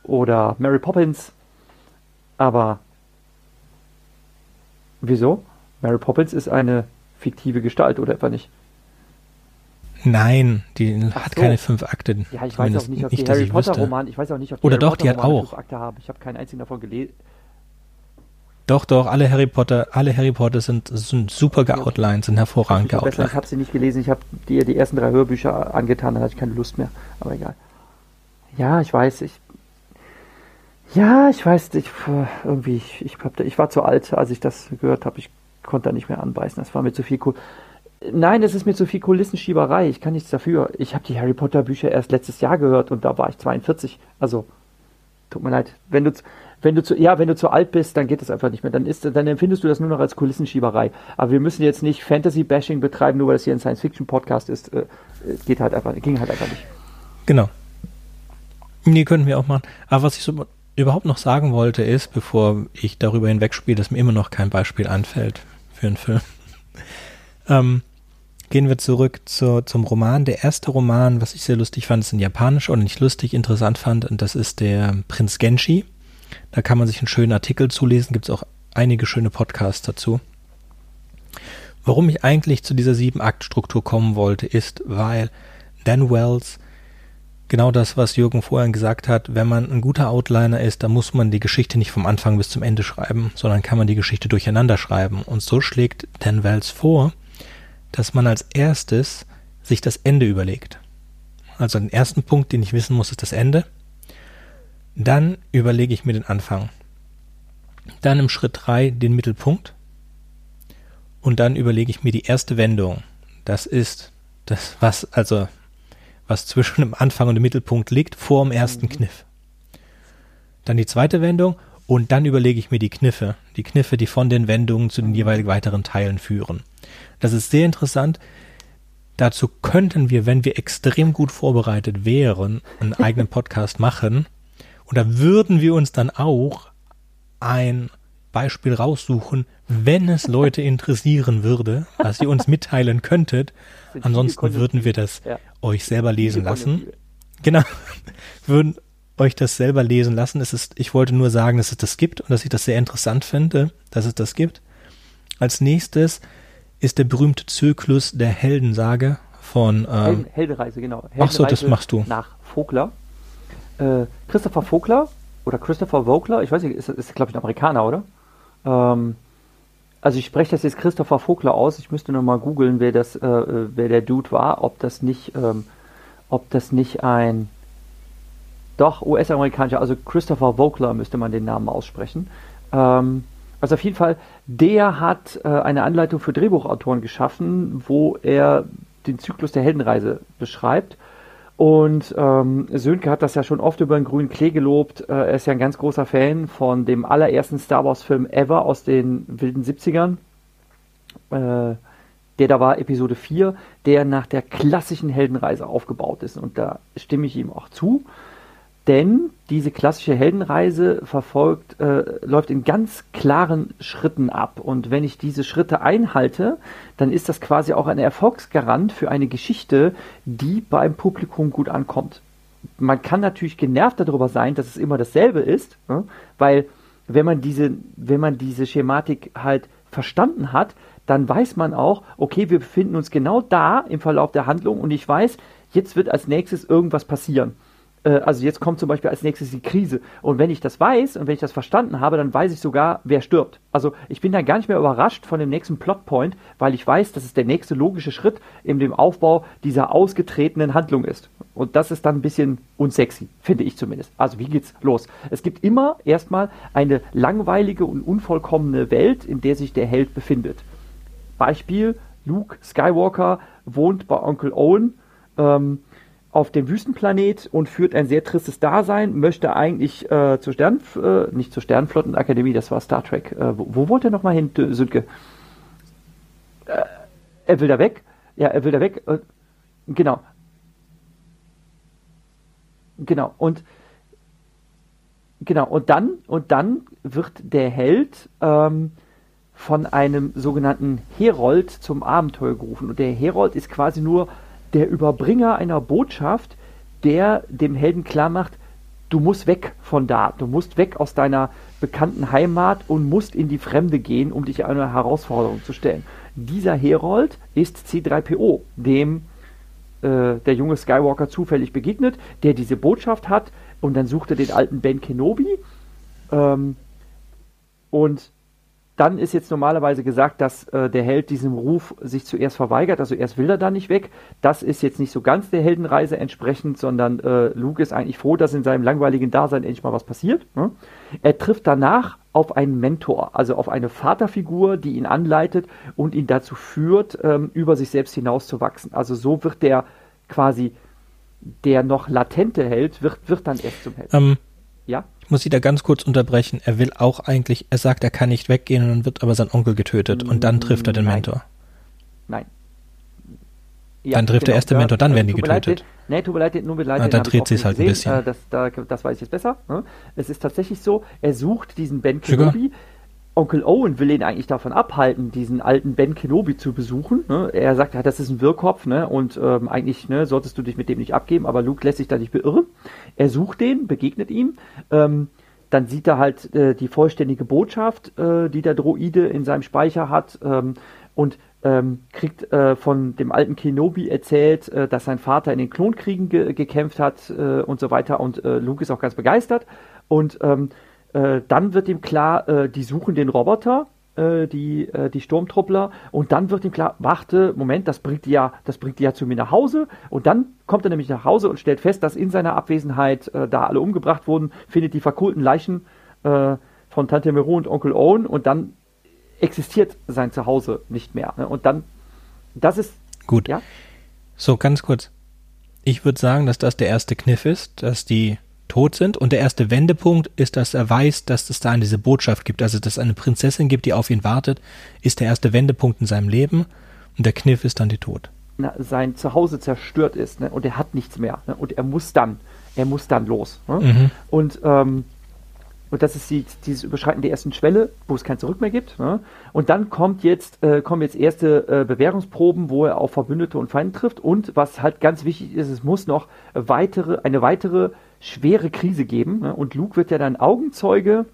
oder Mary Poppins. Aber wieso? Mary Poppins ist eine fiktive Gestalt oder etwa nicht? Nein, die Ach hat so. keine fünf Akte. Ja, ich weiß auch nicht, ob nicht, die Harry Potter Roman, ich weiß auch nicht, ob die Oder Harry doch, Potter die hat auch. fünf Akte haben. Ich habe keinen einzigen davon gelesen. Doch, doch, alle Harry Potter, alle Harry Potter sind, sind super geoutlined, sind hervorragend geoutlined. Ich habe sie nicht gelesen, ich habe dir die ersten drei Hörbücher angetan, da hatte ich keine Lust mehr, aber egal. Ja, ich weiß, ich ja, ich weiß, ich irgendwie, ich, ich, hab, ich war zu alt, als ich das gehört habe. Ich konnte da nicht mehr anbeißen. Das war mir zu viel cool. Nein, es ist mir zu viel Kulissenschieberei. Ich kann nichts dafür. Ich habe die Harry Potter Bücher erst letztes Jahr gehört und da war ich 42. Also, tut mir leid. Wenn du, wenn du zu, ja, wenn du zu alt bist, dann geht das einfach nicht mehr. Dann ist, dann empfindest du das nur noch als Kulissenschieberei. Aber wir müssen jetzt nicht Fantasy-Bashing betreiben, nur weil es hier ein Science-Fiction-Podcast ist. Äh, geht halt einfach, ging halt einfach nicht. Genau. Nee, könnten wir auch machen. Aber was ich so überhaupt noch sagen wollte, ist, bevor ich darüber hinwegspiele, dass mir immer noch kein Beispiel anfällt für einen Film. ähm, gehen wir zurück zu, zum Roman. Der erste Roman, was ich sehr lustig fand, ist in Japanisch und nicht lustig, interessant fand, und das ist der Prinz Genshi. Da kann man sich einen schönen Artikel zulesen, gibt es auch einige schöne Podcasts dazu. Warum ich eigentlich zu dieser Sieben-Akt-Struktur kommen wollte, ist, weil Dan Wells genau das, was Jürgen vorhin gesagt hat, wenn man ein guter Outliner ist, dann muss man die Geschichte nicht vom Anfang bis zum Ende schreiben, sondern kann man die Geschichte durcheinander schreiben. Und so schlägt Dan Wells vor, dass man als erstes sich das Ende überlegt. Also den ersten Punkt, den ich wissen muss, ist das Ende. Dann überlege ich mir den Anfang. Dann im Schritt drei den Mittelpunkt. Und dann überlege ich mir die erste Wendung. Das ist das, was, also was zwischen dem Anfang und dem Mittelpunkt liegt, vor dem ersten mhm. Kniff. Dann die zweite Wendung und dann überlege ich mir die Kniffe, die Kniffe, die von den Wendungen zu den jeweiligen weiteren Teilen führen. Das ist sehr interessant. Dazu könnten wir, wenn wir extrem gut vorbereitet wären, einen eigenen Podcast machen. Und da würden wir uns dann auch ein Beispiel raussuchen, wenn es Leute interessieren würde, was ihr uns mitteilen könntet. Ansonsten würden wir das ja. euch selber lesen lassen. Genau. würden euch das selber lesen lassen. Es ist, ich wollte nur sagen, dass es das gibt und dass ich das sehr interessant finde, dass es das gibt. Als nächstes ist der berühmte Zyklus der Heldensage von ähm, Helden, Heldenreise, genau. Heldenreise ach so, das machst du. Nach Vogler. Äh, Christopher Vogler oder Christopher Vogler, ich weiß nicht, ist, ist glaube ich ein Amerikaner, oder? Ähm, also ich spreche das jetzt Christopher Vogler aus. Ich müsste noch mal googeln, wer das, äh, wer der Dude war, ob das nicht, ähm, ob das nicht ein doch US-amerikanischer, also Christopher Vogler müsste man den Namen aussprechen. Ähm, also auf jeden Fall, der hat äh, eine Anleitung für Drehbuchautoren geschaffen, wo er den Zyklus der Heldenreise beschreibt und ähm, Sönke hat das ja schon oft über den grünen Klee gelobt. Äh, er ist ja ein ganz großer Fan von dem allerersten Star Wars-Film ever aus den wilden 70ern. Äh, der da war Episode 4, der nach der klassischen Heldenreise aufgebaut ist. Und da stimme ich ihm auch zu denn diese klassische Heldenreise verfolgt, äh, läuft in ganz klaren Schritten ab. Und wenn ich diese Schritte einhalte, dann ist das quasi auch ein Erfolgsgarant für eine Geschichte, die beim Publikum gut ankommt. Man kann natürlich genervt darüber sein, dass es immer dasselbe ist, ne? weil wenn man diese, wenn man diese Schematik halt verstanden hat, dann weiß man auch, okay, wir befinden uns genau da im Verlauf der Handlung und ich weiß, jetzt wird als nächstes irgendwas passieren. Äh, also jetzt kommt zum Beispiel als nächstes die Krise. Und wenn ich das weiß und wenn ich das verstanden habe, dann weiß ich sogar, wer stirbt. Also ich bin dann gar nicht mehr überrascht von dem nächsten Plotpoint, weil ich weiß, dass es der nächste logische Schritt in dem Aufbau dieser ausgetretenen Handlung ist. Und das ist dann ein bisschen unsexy, finde ich zumindest. Also wie geht's los? Es gibt immer erstmal eine langweilige und unvollkommene Welt, in der sich der Held befindet. Beispiel, Luke Skywalker wohnt bei Onkel Owen. Ähm, auf dem Wüstenplanet und führt ein sehr tristes Dasein, möchte eigentlich äh, zur Stern, äh, nicht zur Sternflottenakademie, das war Star Trek. Äh, wo, wo wollte er nochmal hin, Sönke? Äh, er will da weg. Ja, er will da weg. Äh, genau. Genau. Und genau. Und dann und dann wird der Held ähm, von einem sogenannten Herold zum Abenteuer gerufen. Und der Herold ist quasi nur der Überbringer einer Botschaft, der dem Helden klar macht, du musst weg von da, du musst weg aus deiner bekannten Heimat und musst in die Fremde gehen, um dich einer Herausforderung zu stellen. Dieser Herold ist C3PO, dem äh, der junge Skywalker zufällig begegnet, der diese Botschaft hat und dann sucht er den alten Ben Kenobi ähm, und dann ist jetzt normalerweise gesagt, dass äh, der Held diesem Ruf sich zuerst verweigert, also erst will er da nicht weg. Das ist jetzt nicht so ganz der Heldenreise entsprechend, sondern äh, Luke ist eigentlich froh, dass in seinem langweiligen Dasein endlich mal was passiert. Ne? Er trifft danach auf einen Mentor, also auf eine Vaterfigur, die ihn anleitet und ihn dazu führt, ähm, über sich selbst hinauszuwachsen. Also so wird der quasi der noch latente Held, wird, wird dann erst zum Held. Ähm, ja? Ich muss Sie da ganz kurz unterbrechen. Er will auch eigentlich, er sagt, er kann nicht weggehen und dann wird aber sein Onkel getötet und dann trifft er den Nein. Mentor. Nein. Ja, dann trifft der erste Mentor, dann werden die leid, getötet. den- Nee, tut mir leid, nur leid, Ah, dann dreht sie's nicht halt ein gesehen. bisschen. Äh, das, da, das weiß ich jetzt besser. Ne? Es ist tatsächlich so, er sucht diesen Ben Sugar? Onkel Owen will ihn eigentlich davon abhalten, diesen alten Ben Kenobi zu besuchen. Ne? Er sagt, ja, das ist ein Wirrkopf ne? und ähm, eigentlich ne, solltest du dich mit dem nicht abgeben, aber Luke lässt sich da nicht beirren. Er sucht den, begegnet ihm. Ähm, dann sieht er halt äh, die vollständige Botschaft, äh, die der Droide in seinem Speicher hat ähm, und ähm, kriegt äh, von dem alten Kenobi erzählt, äh, dass sein Vater in den Klonkriegen ge gekämpft hat äh, und so weiter und äh, Luke ist auch ganz begeistert und ähm, äh, dann wird ihm klar, äh, die suchen den Roboter, äh, die, äh, die Sturmtruppler und dann wird ihm klar, warte, Moment, das bringt die ja, das bringt die ja zu mir nach Hause und dann kommt er nämlich nach Hause und stellt fest, dass in seiner Abwesenheit äh, da alle umgebracht wurden, findet die verkohlten Leichen äh, von Tante Meru und Onkel Owen und dann existiert sein Zuhause nicht mehr. Ne? Und dann, das ist, Gut. ja, So, ganz kurz. Ich würde sagen, dass das der erste Kniff ist, dass die tot sind. Und der erste Wendepunkt ist, dass er weiß, dass es da diese Botschaft gibt, also dass es eine Prinzessin gibt, die auf ihn wartet, ist der erste Wendepunkt in seinem Leben. Und der Kniff ist dann die Tod. sein Zuhause zerstört ist ne? und er hat nichts mehr ne? und er muss dann, er muss dann los. Ne? Mhm. Und, ähm, und das ist die, dieses Überschreiten der ersten Schwelle, wo es kein Zurück mehr gibt. Ne? Und dann kommt jetzt, äh, kommen jetzt erste äh, Bewährungsproben, wo er auf Verbündete und Feinde trifft. Und was halt ganz wichtig ist, es muss noch weitere, eine weitere schwere Krise geben. Ne? Und Luke wird ja dann Augenzeuge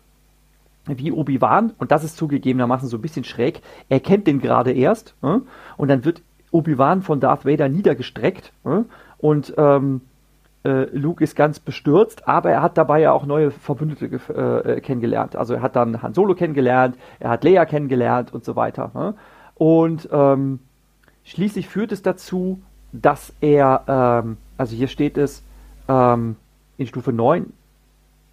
wie Obi-Wan, und das ist zugegebenermaßen so ein bisschen schräg, er kennt den gerade erst, ne? und dann wird Obi-Wan von Darth Vader niedergestreckt, ne? und ähm, äh, Luke ist ganz bestürzt, aber er hat dabei ja auch neue Verbündete gef- äh, kennengelernt. Also er hat dann Han Solo kennengelernt, er hat Leia kennengelernt und so weiter. Ne? Und ähm, schließlich führt es dazu, dass er, ähm, also hier steht es ähm, in Stufe 9,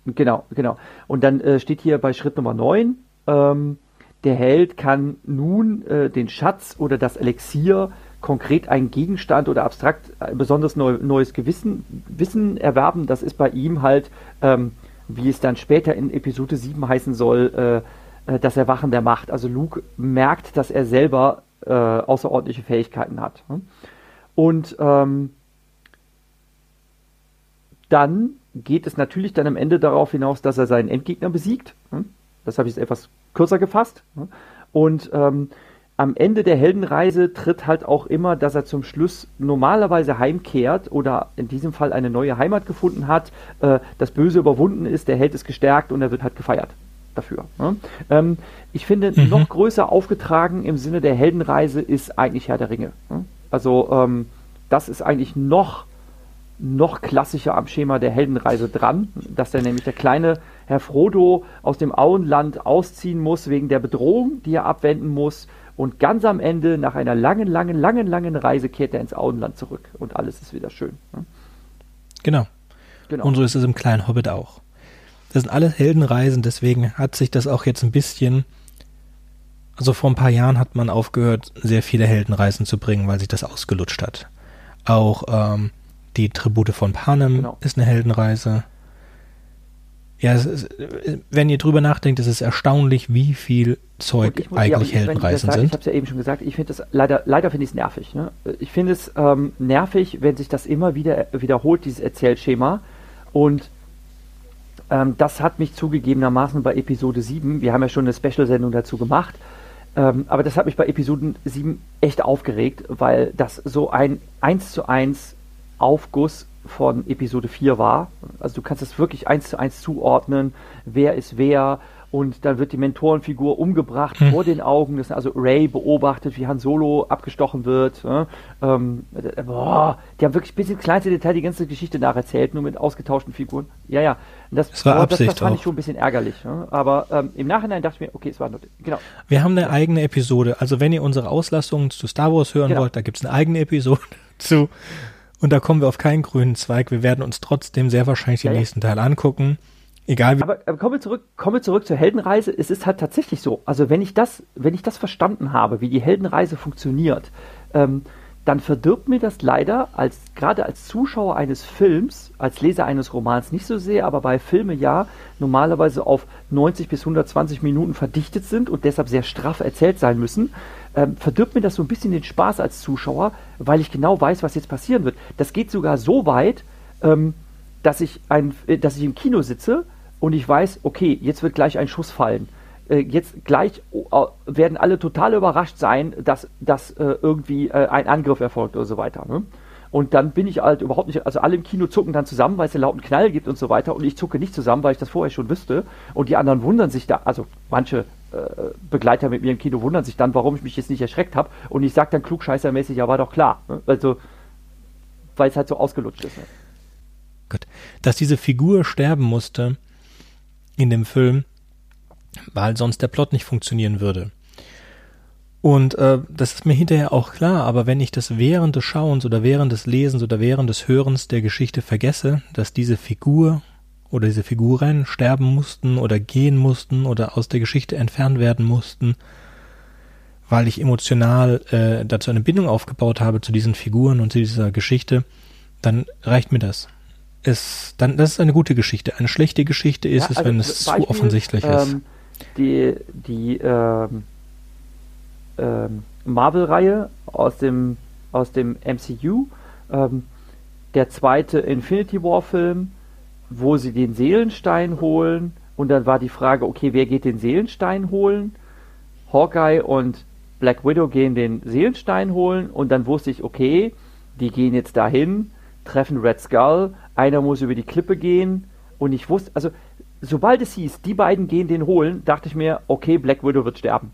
Genau, genau. Und dann äh, steht hier bei Schritt Nummer 9, ähm, der Held kann nun äh, den Schatz oder das Elixier konkret einen Gegenstand oder abstrakt besonders neu, neues Gewissen, Wissen erwerben. Das ist bei ihm halt, ähm, wie es dann später in Episode 7 heißen soll, äh, äh, das Erwachen der Macht. Also Luke merkt, dass er selber äh, außerordentliche Fähigkeiten hat. ne? Und ähm, dann geht es natürlich dann am Ende darauf hinaus, dass er seinen Endgegner besiegt. Hm? Das habe ich jetzt etwas kürzer gefasst. hm? Und ähm, am Ende der Heldenreise tritt halt auch immer, dass er zum Schluss normalerweise heimkehrt oder in diesem Fall eine neue Heimat gefunden hat, äh, das Böse überwunden ist, der Held ist gestärkt und er wird halt gefeiert dafür. ne? Ähm, ich finde, Mhm. noch größer aufgetragen im Sinne der Heldenreise ist eigentlich Herr der Ringe. ne? Also ähm, das ist eigentlich noch noch klassischer am Schema der Heldenreise dran, dass dann nämlich der kleine Herr Frodo aus dem Auenland ausziehen muss wegen der Bedrohung, die er abwenden muss. Und ganz am Ende, nach einer langen, langen, langen, langen Reise, kehrt er ins Auenland zurück und alles ist wieder schön. Ne? Genau. genau. Und so ist es im kleinen Hobbit auch. Das sind alle Heldenreisen, deswegen hat sich das auch jetzt ein bisschen. Also vor ein paar Jahren hat man aufgehört, sehr viele Heldenreisen zu bringen, weil sich das ausgelutscht hat. Auch ähm, die Tribute von Panem genau. ist eine Heldenreise. Ja, ist, wenn ihr drüber nachdenkt, ist es erstaunlich, wie viel Zeug muss, eigentlich ja, Heldenreisen sage, sind. Ich habe es ja eben schon gesagt, ich finde das leider, leider finde ich es nervig. Ne? Ich finde es ähm, nervig, wenn sich das immer wieder wiederholt, dieses Erzählschema. Und ähm, das hat mich zugegebenermaßen bei Episode 7, wir haben ja schon eine Special-Sendung dazu gemacht, ähm, aber das hat mich bei Episode 7 echt aufgeregt, weil das so ein 1 zu 1 Aufguss von Episode 4 war. Also du kannst es wirklich eins zu eins zuordnen, wer ist wer und dann wird die Mentorenfigur umgebracht hm. vor den Augen. Das, also Ray beobachtet, wie Han Solo abgestochen wird. Ja, ähm, boah, die haben wirklich bis ins kleinste Detail die ganze Geschichte nacherzählt, nur mit ausgetauschten Figuren. Ja, ja. Das, das war Absicht das, das fand auch. ich schon ein bisschen ärgerlich. Ja, aber ähm, im Nachhinein dachte ich mir, okay, es war nur, genau. Wir haben eine eigene Episode. Also wenn ihr unsere Auslassungen zu Star Wars hören genau. wollt, da gibt es eine eigene Episode zu. Und da kommen wir auf keinen grünen Zweig. Wir werden uns trotzdem sehr wahrscheinlich den ja, nächsten Teil angucken. Egal wie. Aber, aber kommen, wir zurück, kommen wir zurück zur Heldenreise. Es ist halt tatsächlich so. Also wenn ich das, wenn ich das verstanden habe, wie die Heldenreise funktioniert, ähm, dann verdirbt mir das leider als gerade als Zuschauer eines Films, als Leser eines Romans nicht so sehr, aber bei Filme ja normalerweise auf 90 bis 120 Minuten verdichtet sind und deshalb sehr straff erzählt sein müssen, ähm, verdirbt mir das so ein bisschen den Spaß als Zuschauer, weil ich genau weiß, was jetzt passieren wird. Das geht sogar so weit, ähm, dass ich ein, äh, dass ich im Kino sitze und ich weiß, okay, jetzt wird gleich ein Schuss fallen. Äh, jetzt gleich uh, werden alle total überrascht sein, dass, dass äh, irgendwie äh, ein Angriff erfolgt oder so weiter. Ne? Und dann bin ich halt überhaupt nicht, also alle im Kino zucken dann zusammen, weil es einen lauten Knall gibt und so weiter. Und ich zucke nicht zusammen, weil ich das vorher schon wüsste. Und die anderen wundern sich da, also manche Begleiter mit mir im Kino wundern sich dann, warum ich mich jetzt nicht erschreckt habe. Und ich sage dann klugscheißermäßig, ja, war doch klar. Ne? Also, weil es halt so ausgelutscht ist. Ne? Gut. Dass diese Figur sterben musste, in dem Film, weil sonst der Plot nicht funktionieren würde. Und äh, das ist mir hinterher auch klar, aber wenn ich das während des Schauens oder während des Lesens oder während des Hörens der Geschichte vergesse, dass diese Figur oder diese Figuren sterben mussten oder gehen mussten oder aus der Geschichte entfernt werden mussten, weil ich emotional äh, dazu eine Bindung aufgebaut habe zu diesen Figuren und zu dieser Geschichte, dann reicht mir das ist, dann, das ist eine gute Geschichte. Eine schlechte Geschichte ist ja, also es, wenn es Beispiel, zu offensichtlich ähm, ist. Die, die ähm, ähm, Marvel-Reihe aus dem, aus dem MCU, ähm, der zweite Infinity War-Film, wo sie den Seelenstein holen und dann war die Frage, okay, wer geht den Seelenstein holen? Hawkeye und Black Widow gehen den Seelenstein holen und dann wusste ich, okay, die gehen jetzt dahin, treffen Red Skull, einer muss über die Klippe gehen und ich wusste, also sobald es hieß, die beiden gehen den holen, dachte ich mir, okay, Black Widow wird sterben.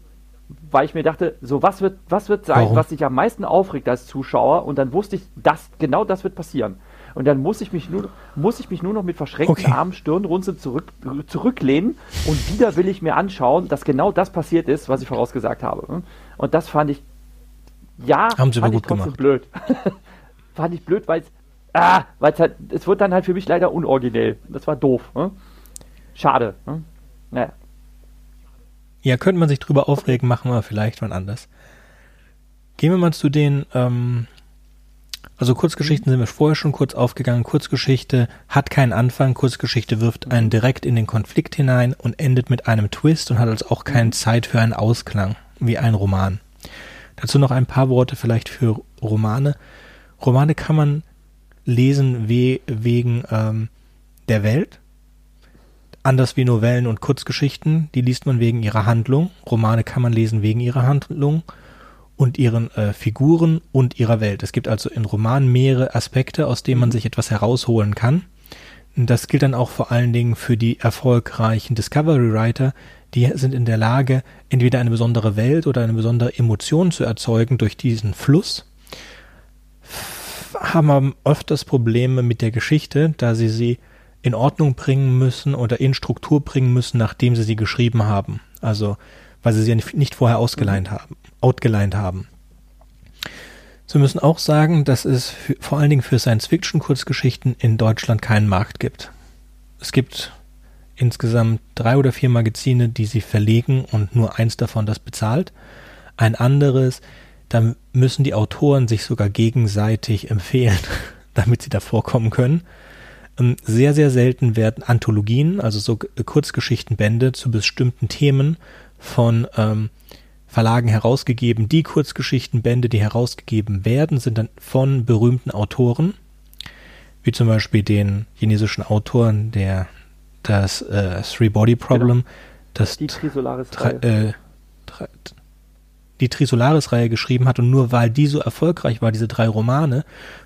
Weil ich mir dachte, so was wird, was wird sein, Warum? was sich am meisten aufregt als Zuschauer und dann wusste ich, das, genau das wird passieren. Und dann muss ich mich nur, muss ich mich nur noch mit verschränkten okay. Armen, Stirnrunzeln zurück, zurücklehnen und wieder will ich mir anschauen, dass genau das passiert ist, was ich vorausgesagt habe. Und das fand ich, ja, Haben sie fand ich trotzdem gemacht. blöd. fand ich blöd, weil es ah, weil es halt, es wird dann halt für mich leider unoriginell. Das war doof. Ne? Schade. Ne? Naja. Ja, könnte man sich drüber aufregen, machen wir vielleicht wann anders. Gehen wir mal zu den, ähm, also Kurzgeschichten sind wir vorher schon kurz aufgegangen. Kurzgeschichte hat keinen Anfang. Kurzgeschichte wirft einen direkt in den Konflikt hinein und endet mit einem Twist und hat also auch keine Zeit für einen Ausklang, wie ein Roman. Dazu noch ein paar Worte vielleicht für Romane. Romane kann man lesen we wegen ähm, der Welt. Anders wie Novellen und Kurzgeschichten, die liest man wegen ihrer Handlung. Romane kann man lesen wegen ihrer Handlung und ihren äh, Figuren und ihrer Welt. Es gibt also in Romanen mehrere Aspekte, aus denen man sich etwas herausholen kann. Das gilt dann auch vor allen Dingen für die erfolgreichen Discovery Writer, die sind in der Lage, entweder eine besondere Welt oder eine besondere Emotion zu erzeugen durch diesen Fluss haben öfters Probleme mit der Geschichte, da sie sie in Ordnung bringen müssen oder in Struktur bringen müssen, nachdem sie sie geschrieben haben. Also, weil sie sie nicht vorher ausgeleint haben, outgeleint haben. Sie müssen auch sagen, dass es für, vor allen Dingen für Science-Fiction-Kurzgeschichten in Deutschland keinen Markt gibt. Es gibt insgesamt drei oder vier Magazine, die sie verlegen und nur eins davon das bezahlt. Ein anderes, da müssen die Autoren sich sogar gegenseitig empfehlen, damit sie da vorkommen können. Ähm, sehr, sehr selten werden Anthologien, also so Kurzgeschichtenbände zu bestimmten Themen von ähm, Verlagen herausgegeben. Die Kurzgeschichtenbände, die herausgegeben werden, sind dann von berühmten Autoren, wie zum Beispiel den chinesischen Autoren, der das äh, Three Body Problem, genau. das die Trisolaris äh, die Trisolaris-Reihe geschrieben hat und nur weil die so erfolgreich war, diese drei Romane,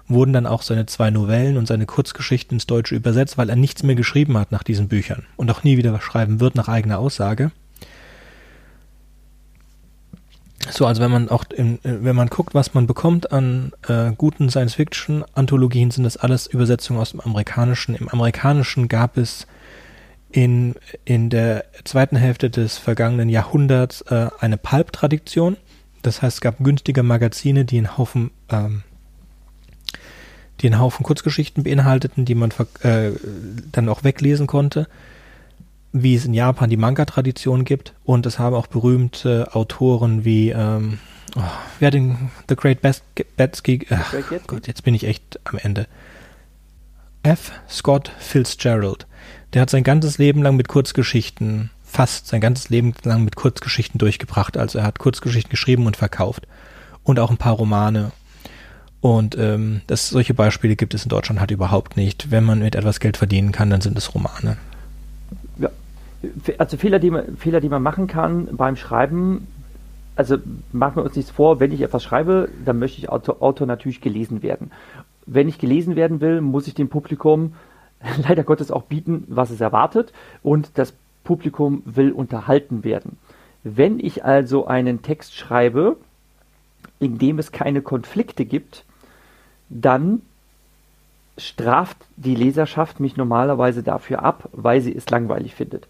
wurden dann auch seine zwei Novellen und seine Kurzgeschichten ins Deutsche übersetzt, weil er nichts mehr geschrieben hat nach diesen Büchern und auch nie wieder schreiben wird nach eigener Aussage. So, also wenn man auch, in, wenn man guckt, was man bekommt an äh, guten Science-Fiction-Anthologien, sind das alles Übersetzungen aus dem Amerikanischen. Im Amerikanischen gab es in, in der zweiten Hälfte des vergangenen Jahrhunderts äh, eine Pulp-Tradition. Das heißt, es gab günstige Magazine, die einen Haufen, ähm, die einen Haufen Kurzgeschichten beinhalteten, die man äh, dann auch weglesen konnte, wie es in Japan die Manga-Tradition gibt. Und es haben auch berühmte Autoren wie, ähm, oh, wer den The Great Best Batsky, ach Gott, jetzt bin ich echt am Ende. F. Scott Fitzgerald der hat sein ganzes Leben lang mit Kurzgeschichten, fast sein ganzes Leben lang mit Kurzgeschichten durchgebracht. Also er hat Kurzgeschichten geschrieben und verkauft. Und auch ein paar Romane. Und ähm, das, solche Beispiele gibt es in Deutschland halt überhaupt nicht. Wenn man mit etwas Geld verdienen kann, dann sind es Romane. Also Fehler, die man, Fehler, die man machen kann beim Schreiben, also machen wir uns nichts vor, wenn ich etwas schreibe, dann möchte ich Autor, Autor natürlich gelesen werden. Wenn ich gelesen werden will, muss ich dem Publikum leider Gottes auch bieten, was es erwartet und das Publikum will unterhalten werden. Wenn ich also einen Text schreibe, in dem es keine Konflikte gibt, dann straft die Leserschaft mich normalerweise dafür ab, weil sie es langweilig findet.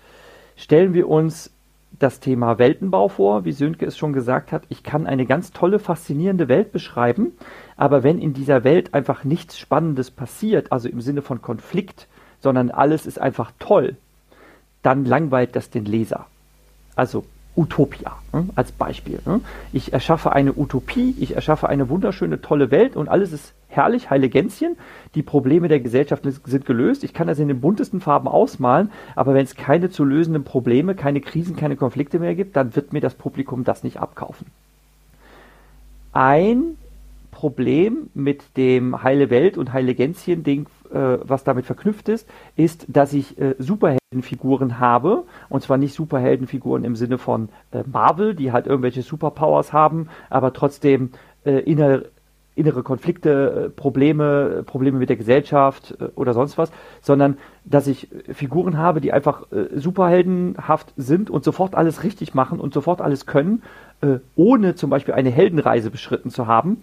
Stellen wir uns das Thema Weltenbau vor, wie Sönke es schon gesagt hat. Ich kann eine ganz tolle, faszinierende Welt beschreiben, aber wenn in dieser Welt einfach nichts Spannendes passiert, also im Sinne von Konflikt, sondern alles ist einfach toll, dann langweilt das den Leser. Also Utopia ne, als Beispiel. Ne? Ich erschaffe eine Utopie, ich erschaffe eine wunderschöne, tolle Welt und alles ist herrlich, heile Gänschen. Die Probleme der Gesellschaft sind gelöst. Ich kann das in den buntesten Farben ausmalen, aber wenn es keine zu lösenden Probleme, keine Krisen, keine Konflikte mehr gibt, dann wird mir das Publikum das nicht abkaufen. Ein Problem mit dem heile Welt und heile Gänschen-Ding äh, was damit verknüpft ist, ist, dass ich äh, Superheldenfiguren habe. Und zwar nicht Superheldenfiguren im Sinne von äh, Marvel, die halt irgendwelche Superpowers haben, aber trotzdem äh, innere, innere Konflikte, äh, Probleme, Probleme mit der Gesellschaft äh, oder sonst was, sondern dass ich Figuren habe, die einfach superheldenhaft sind und sofort alles richtig machen und sofort alles können, ohne zum Beispiel eine Heldenreise beschritten zu haben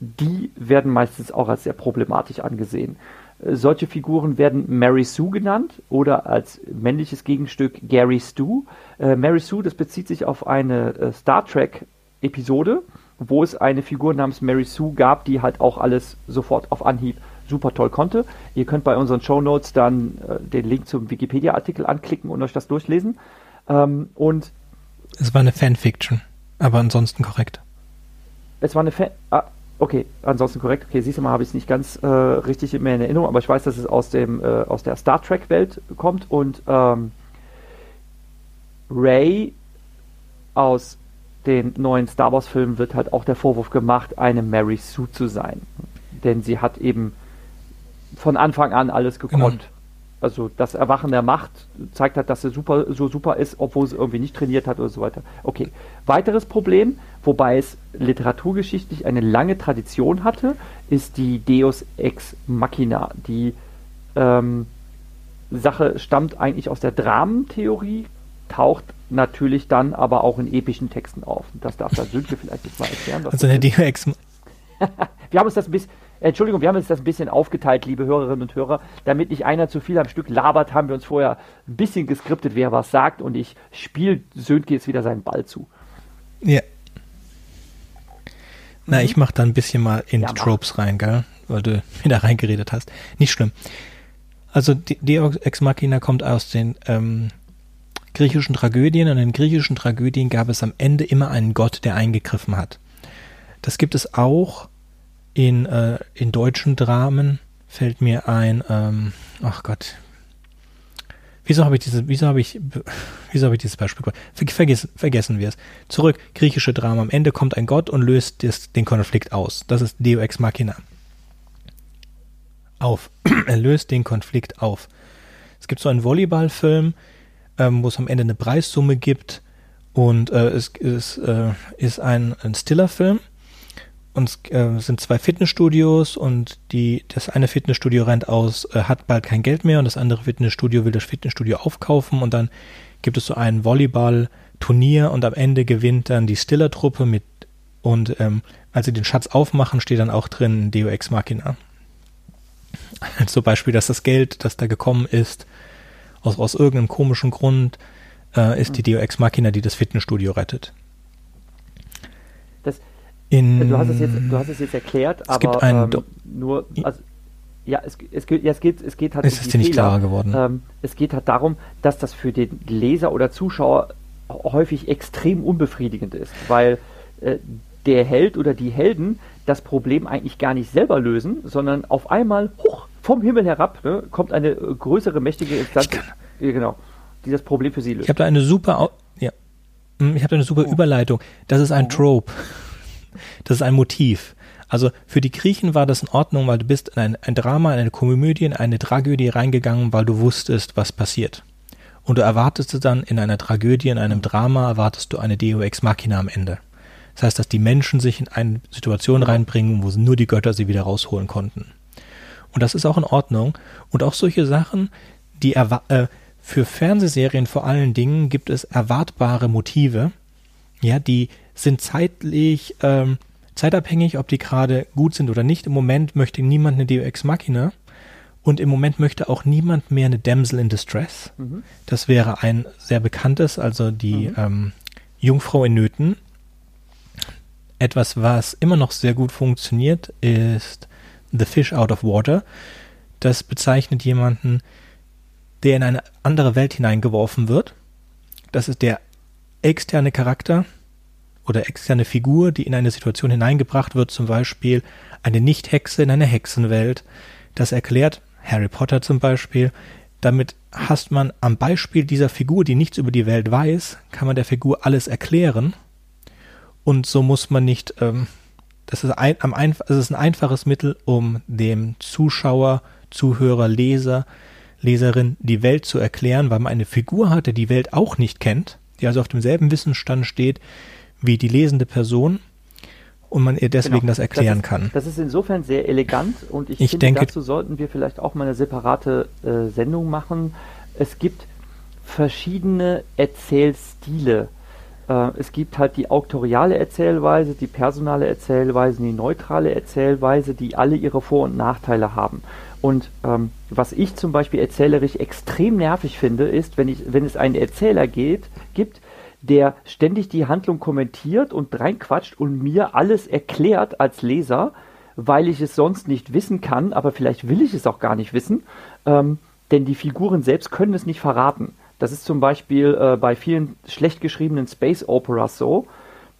die werden meistens auch als sehr problematisch angesehen. Solche Figuren werden Mary Sue genannt oder als männliches Gegenstück Gary Stu. Äh, Mary Sue, das bezieht sich auf eine äh, Star Trek Episode, wo es eine Figur namens Mary Sue gab, die halt auch alles sofort auf Anhieb super toll konnte. Ihr könnt bei unseren Show Notes dann äh, den Link zum Wikipedia-Artikel anklicken und euch das durchlesen. Ähm, und es war eine Fanfiction, aber ansonsten korrekt. Es war eine Fan. Ah, Okay, ansonsten korrekt. Okay, siehst du mal, habe ich es nicht ganz äh, richtig mehr in Erinnerung, aber ich weiß, dass es aus dem äh, aus der Star Trek Welt kommt und ähm, Ray aus den neuen Star Wars Filmen wird halt auch der Vorwurf gemacht, eine Mary Sue zu sein, denn sie hat eben von Anfang an alles gekonnt. Genau. Also das Erwachen der Macht zeigt halt, dass sie super, so super ist, obwohl sie irgendwie nicht trainiert hat oder so weiter. Okay. Weiteres Problem, wobei es literaturgeschichtlich eine lange Tradition hatte, ist die Deus Ex Machina. Die ähm, Sache stammt eigentlich aus der Dramentheorie, taucht natürlich dann aber auch in epischen Texten auf. Das darf der Sönke vielleicht jetzt mal erklären. Also eine Deus Ex Wir haben uns das ein bisschen Entschuldigung, wir haben uns das ein bisschen aufgeteilt, liebe Hörerinnen und Hörer. Damit nicht einer zu viel am Stück labert, haben wir uns vorher ein bisschen geskriptet, wer was sagt. Und ich spiele Sönke jetzt wieder seinen Ball zu. Ja. Na, mhm. ich mach da ein bisschen mal in ja, Tropes rein, gell? Weil du wieder reingeredet hast. Nicht schlimm. Also Deus Ex Machina kommt aus den ähm, griechischen Tragödien und in griechischen Tragödien gab es am Ende immer einen Gott, der eingegriffen hat. Das gibt es auch in, äh, in deutschen Dramen, fällt mir ein, ähm, ach Gott, Wieso habe ich diese, wieso habe ich, wieso habe ich dieses Beispiel Ver, vergessen, vergessen wir es. Zurück, griechische Drama. Am Ende kommt ein Gott und löst des, den Konflikt aus. Das ist Deo Ex Machina. Auf. er löst den Konflikt auf. Es gibt so einen Volleyballfilm, ähm, wo es am Ende eine Preissumme gibt und äh, es, es äh, ist ein, ein Stiller-Film und es äh, sind zwei Fitnessstudios und die, das eine Fitnessstudio rennt aus, äh, hat bald kein Geld mehr und das andere Fitnessstudio will das Fitnessstudio aufkaufen und dann gibt es so ein Volleyball-Turnier und am Ende gewinnt dann die Stiller-Truppe mit und ähm, als sie den Schatz aufmachen, steht dann auch drin Deo Ex Machina. Zum Beispiel, dass das Geld, das da gekommen ist, aus, aus irgendeinem komischen Grund, äh, ist die Deo Ex Machina, die das Fitnessstudio rettet. In, du, hast es jetzt, du hast es jetzt erklärt, aber ähm, nur, also, ja, es, es, ja, es, geht, es geht halt ist es dir nicht klarer geworden? Ähm, es geht halt darum, dass das für den Leser oder Zuschauer häufig extrem unbefriedigend ist, weil äh, der Held oder die Helden das Problem eigentlich gar nicht selber lösen, sondern auf einmal hoch vom Himmel herab ne, kommt eine größere, mächtige Instanz. Ja, genau die das Problem für sie löst. Ich habe da eine super, ja, hm, ich habe da eine super oh. Überleitung. Das ist ein oh. Trope. Das ist ein Motiv. Also für die Griechen war das in Ordnung, weil du bist in ein, ein Drama, in eine Komödie, in eine Tragödie reingegangen, weil du wusstest, was passiert. Und du erwartest dann in einer Tragödie, in einem Drama, erwartest du eine Deo Ex Machina am Ende. Das heißt, dass die Menschen sich in eine Situation reinbringen, wo nur die Götter sie wieder rausholen konnten. Und das ist auch in Ordnung. Und auch solche Sachen, die äh, für Fernsehserien vor allen Dingen gibt es erwartbare Motive, ja, die sind zeitlich ähm, zeitabhängig, ob die gerade gut sind oder nicht. Im Moment möchte niemand eine Deo Ex Machina und im Moment möchte auch niemand mehr eine Damsel in Distress. Mhm. Das wäre ein sehr bekanntes, also die mhm. ähm, Jungfrau in Nöten. Etwas, was immer noch sehr gut funktioniert, ist The Fish Out of Water. Das bezeichnet jemanden, der in eine andere Welt hineingeworfen wird. Das ist der externe Charakter oder externe Figur, die in eine Situation hineingebracht wird, zum Beispiel eine Nicht-Hexe in eine Hexenwelt. Das erklärt Harry Potter zum Beispiel. Damit hast man am Beispiel dieser Figur, die nichts über die Welt weiß, kann man der Figur alles erklären. Und so muss man nicht, ähm, das ist ein, am ein, es ist ein einfaches Mittel, um dem Zuschauer, Zuhörer, Leser Leserin die Welt zu erklären, weil man eine Figur hat, der die Welt auch nicht kennt, die also auf demselben Wissensstand steht wie die lesende Person und man ihr deswegen genau. das erklären das ist, kann. Das ist insofern sehr elegant und ich, ich finde, denke, dazu sollten wir vielleicht auch mal eine separate äh, Sendung machen. Es gibt verschiedene Erzählstile. Äh, es gibt halt die auktoriale Erzählweise, die personale Erzählweise, die neutrale Erzählweise, die alle ihre Vor- und Nachteile haben. Und ähm, was ich zum Beispiel erzählerisch extrem nervig finde, ist, wenn, ich, wenn es einen Erzähler geht, gibt, der ständig die Handlung kommentiert und reinquatscht und mir alles erklärt als Leser, weil ich es sonst nicht wissen kann, aber vielleicht will ich es auch gar nicht wissen, ähm, denn die Figuren selbst können es nicht verraten. Das ist zum Beispiel äh, bei vielen schlecht geschriebenen Space Operas so,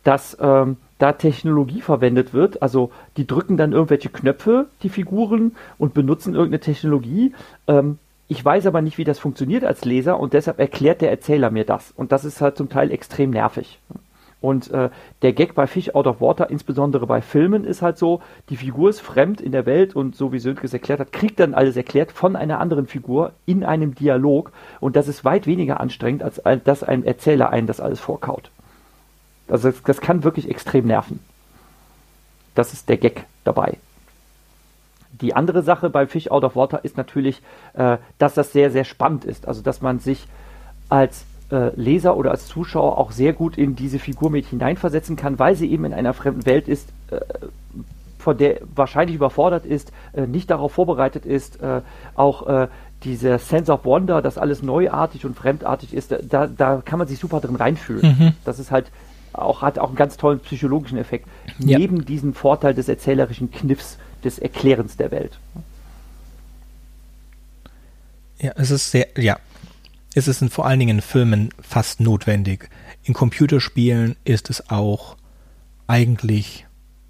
dass ähm, da Technologie verwendet wird. Also die drücken dann irgendwelche Knöpfe, die Figuren, und benutzen irgendeine Technologie. Ähm, ich weiß aber nicht, wie das funktioniert als Leser und deshalb erklärt der Erzähler mir das. Und das ist halt zum Teil extrem nervig. Und äh, der Gag bei Fish Out of Water, insbesondere bei Filmen, ist halt so, die Figur ist fremd in der Welt und so wie Sönke es erklärt hat, kriegt dann alles erklärt von einer anderen Figur in einem Dialog. Und das ist weit weniger anstrengend, als dass ein Erzähler einen das alles vorkaut. Also das, das kann wirklich extrem nerven. Das ist der Gag dabei. Die andere Sache bei Fish Out of Water ist natürlich, äh, dass das sehr, sehr spannend ist. Also dass man sich als äh, Leser oder als Zuschauer auch sehr gut in diese Figur mit hineinversetzen kann, weil sie eben in einer fremden Welt ist, äh, von der wahrscheinlich überfordert ist, äh, nicht darauf vorbereitet ist, äh, auch äh, dieser Sense of Wonder, dass alles neuartig und fremdartig ist, da, da kann man sich super drin reinfühlen. Mhm. Das ist halt auch, hat auch einen ganz tollen psychologischen Effekt. Ja. Neben diesem Vorteil des erzählerischen Kniffs, des Erklärens der Welt. Ja, es ist sehr, ja. Es ist in, vor allen Dingen in Filmen fast notwendig. In Computerspielen ist es auch eigentlich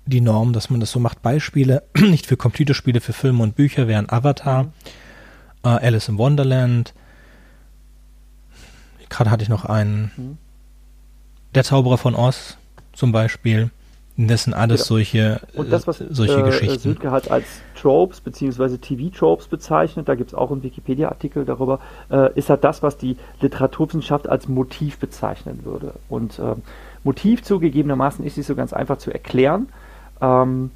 die Norm, dass man das so macht. Beispiele, nicht für Computerspiele, für Filme und Bücher wären Avatar, mhm. äh, Alice in Wonderland. Gerade hatte ich noch einen. Mhm. Der Zauberer von Oz zum Beispiel. Das sind alles genau. solche, und das, was, solche äh, Geschichten. Sönke hat als Tropes bzw. TV-Tropes bezeichnet, da gibt es auch einen Wikipedia-Artikel darüber, äh, ist halt das, was die Literaturwissenschaft als Motiv bezeichnen würde. Und äh, Motiv zugegebenermaßen ist nicht so ganz einfach zu erklären. Ähm,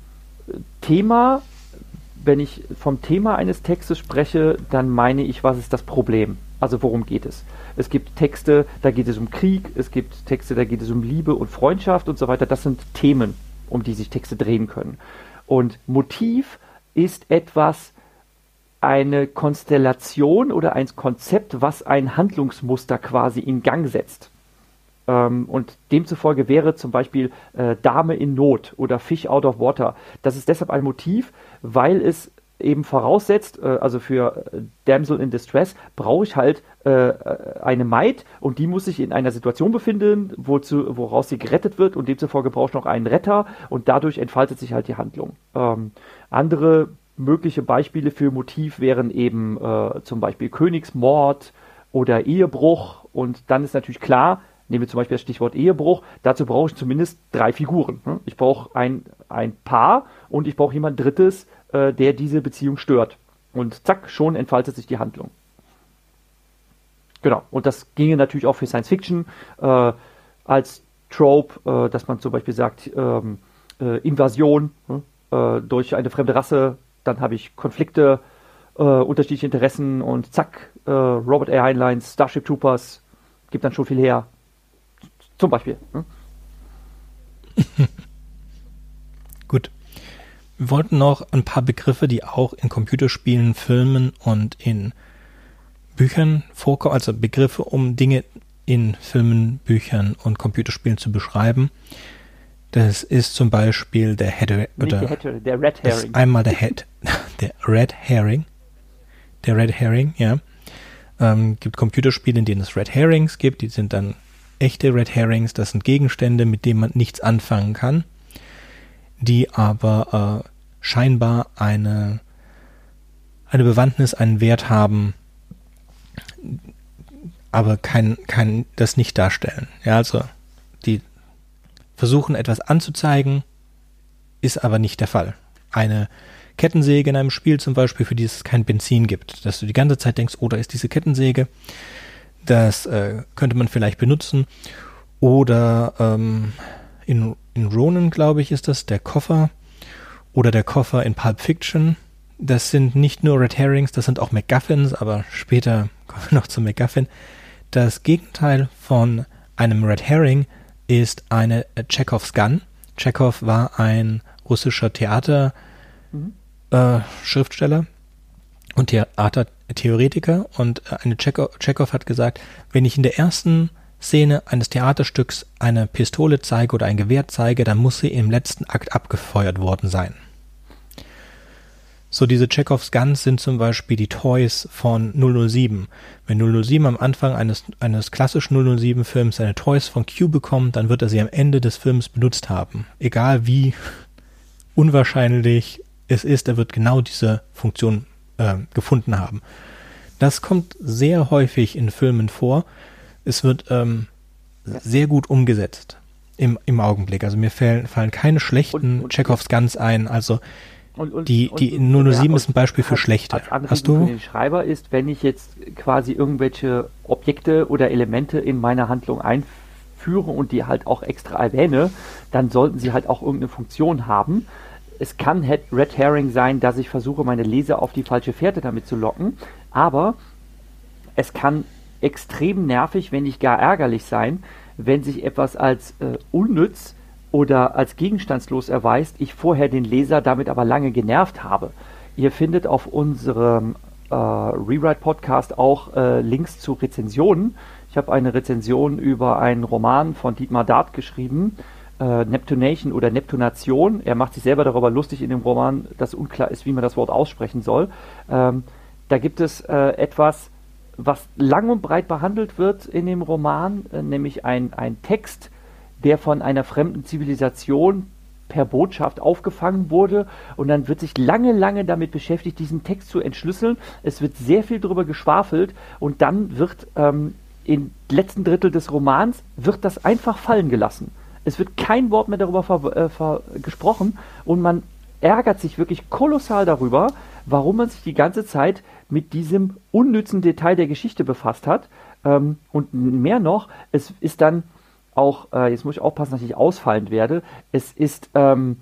Thema, wenn ich vom Thema eines Textes spreche, dann meine ich, was ist das Problem? Also worum geht es? Es gibt Texte, da geht es um Krieg, es gibt Texte, da geht es um Liebe und Freundschaft und so weiter. Das sind Themen, um die sich Texte drehen können. Und Motiv ist etwas, eine Konstellation oder ein Konzept, was ein Handlungsmuster quasi in Gang setzt. Ähm, und demzufolge wäre zum Beispiel äh, Dame in Not oder Fish out of water. Das ist deshalb ein Motiv, weil es eben voraussetzt, äh, also für äh, Damsel in Distress brauche ich halt äh, eine Maid und die muss sich in einer Situation befinden, wozu, woraus sie gerettet wird und demzufolge brauche ich noch einen Retter und dadurch entfaltet sich halt die Handlung. Ähm, andere mögliche Beispiele für Motiv wären eben äh, zum Beispiel Königsmord oder Ehebruch und dann ist natürlich klar, nehmen wir zum Beispiel das Stichwort Ehebruch, dazu brauche ich zumindest drei Figuren. Ne? Ich brauche ein, ein Paar und ich brauche jemand Drittes, äh, der diese Beziehung stört. Und zack, schon entfaltet sich die Handlung. Genau, und das ginge natürlich auch für Science Fiction äh, als Trope, äh, dass man zum Beispiel sagt, ähm, äh, Invasion ne? äh, durch eine fremde Rasse, dann habe ich Konflikte, unterschiedliche Interessen und zack, Robert Airlines, Starship Troopers, gibt dann schon viel her. Zum Beispiel. Ne? Gut. Wir wollten noch ein paar Begriffe, die auch in Computerspielen, Filmen und in Büchern vorkommen, also Begriffe, um Dinge in Filmen, Büchern und Computerspielen zu beschreiben. Das ist zum Beispiel der Head oder der, Head, der Red Herring. einmal der Head, der Red Herring, der Red Herring, ja. Ähm, gibt Computerspiele, in denen es Red Herrings gibt. Die sind dann echte Red Herrings. Das sind Gegenstände, mit denen man nichts anfangen kann die aber äh, scheinbar eine, eine Bewandtnis, einen Wert haben, aber kein, kein, das nicht darstellen. Ja, also die versuchen etwas anzuzeigen, ist aber nicht der Fall. Eine Kettensäge in einem Spiel zum Beispiel, für die es kein Benzin gibt, dass du die ganze Zeit denkst, oh, da ist diese Kettensäge, das äh, könnte man vielleicht benutzen. Oder ähm, in in Ronan, glaube ich, ist das der Koffer oder der Koffer in Pulp Fiction. Das sind nicht nur Red Herrings, das sind auch MacGuffins, aber später kommen wir noch zu MacGuffin. Das Gegenteil von einem Red Herring ist eine Chekhovs Gun. Chekhov war ein russischer Theaterschriftsteller mhm. äh, und Theatertheoretiker und äh, eine Chekhov hat gesagt, wenn ich in der ersten Szene eines Theaterstücks eine Pistole zeige oder ein Gewehr zeige, dann muss sie im letzten Akt abgefeuert worden sein. So diese Chekhovs Guns sind zum Beispiel die Toys von 007. Wenn 007 am Anfang eines, eines klassischen 007 Films seine Toys von Q bekommt, dann wird er sie am Ende des Films benutzt haben. Egal wie unwahrscheinlich es ist, er wird genau diese Funktion äh, gefunden haben. Das kommt sehr häufig in Filmen vor es wird ähm, sehr gut umgesetzt im, im Augenblick. Also mir fallen, fallen keine schlechten und, und, Chekhovs ganz ein. Also und, und, die, die 007 ja, ist ein Beispiel für schlechte. Hast du? Für den Schreiber ist, wenn ich jetzt quasi irgendwelche Objekte oder Elemente in meiner Handlung einführe und die halt auch extra erwähne, dann sollten sie halt auch irgendeine Funktion haben. Es kann Red Herring sein, dass ich versuche, meine Leser auf die falsche Fährte damit zu locken, aber es kann extrem nervig, wenn nicht gar ärgerlich sein, wenn sich etwas als äh, unnütz oder als gegenstandslos erweist, ich vorher den Leser damit aber lange genervt habe. Ihr findet auf unserem äh, Rewrite-Podcast auch äh, Links zu Rezensionen. Ich habe eine Rezension über einen Roman von Dietmar Dart geschrieben, äh, Neptunation oder Neptunation. Er macht sich selber darüber lustig in dem Roman, dass unklar ist, wie man das Wort aussprechen soll. Ähm, da gibt es äh, etwas, was lang und breit behandelt wird in dem Roman, äh, nämlich ein, ein Text, der von einer fremden Zivilisation per Botschaft aufgefangen wurde und dann wird sich lange, lange damit beschäftigt, diesen Text zu entschlüsseln. Es wird sehr viel darüber geschwafelt und dann wird ähm, im letzten Drittel des Romans wird das einfach fallen gelassen. Es wird kein Wort mehr darüber ver, äh, ver, gesprochen und man ärgert sich wirklich kolossal darüber, warum man sich die ganze Zeit mit diesem unnützen Detail der Geschichte befasst hat. Ähm, und mehr noch, es ist dann auch, äh, jetzt muss ich aufpassen, dass ich ausfallend werde, es ist ähm,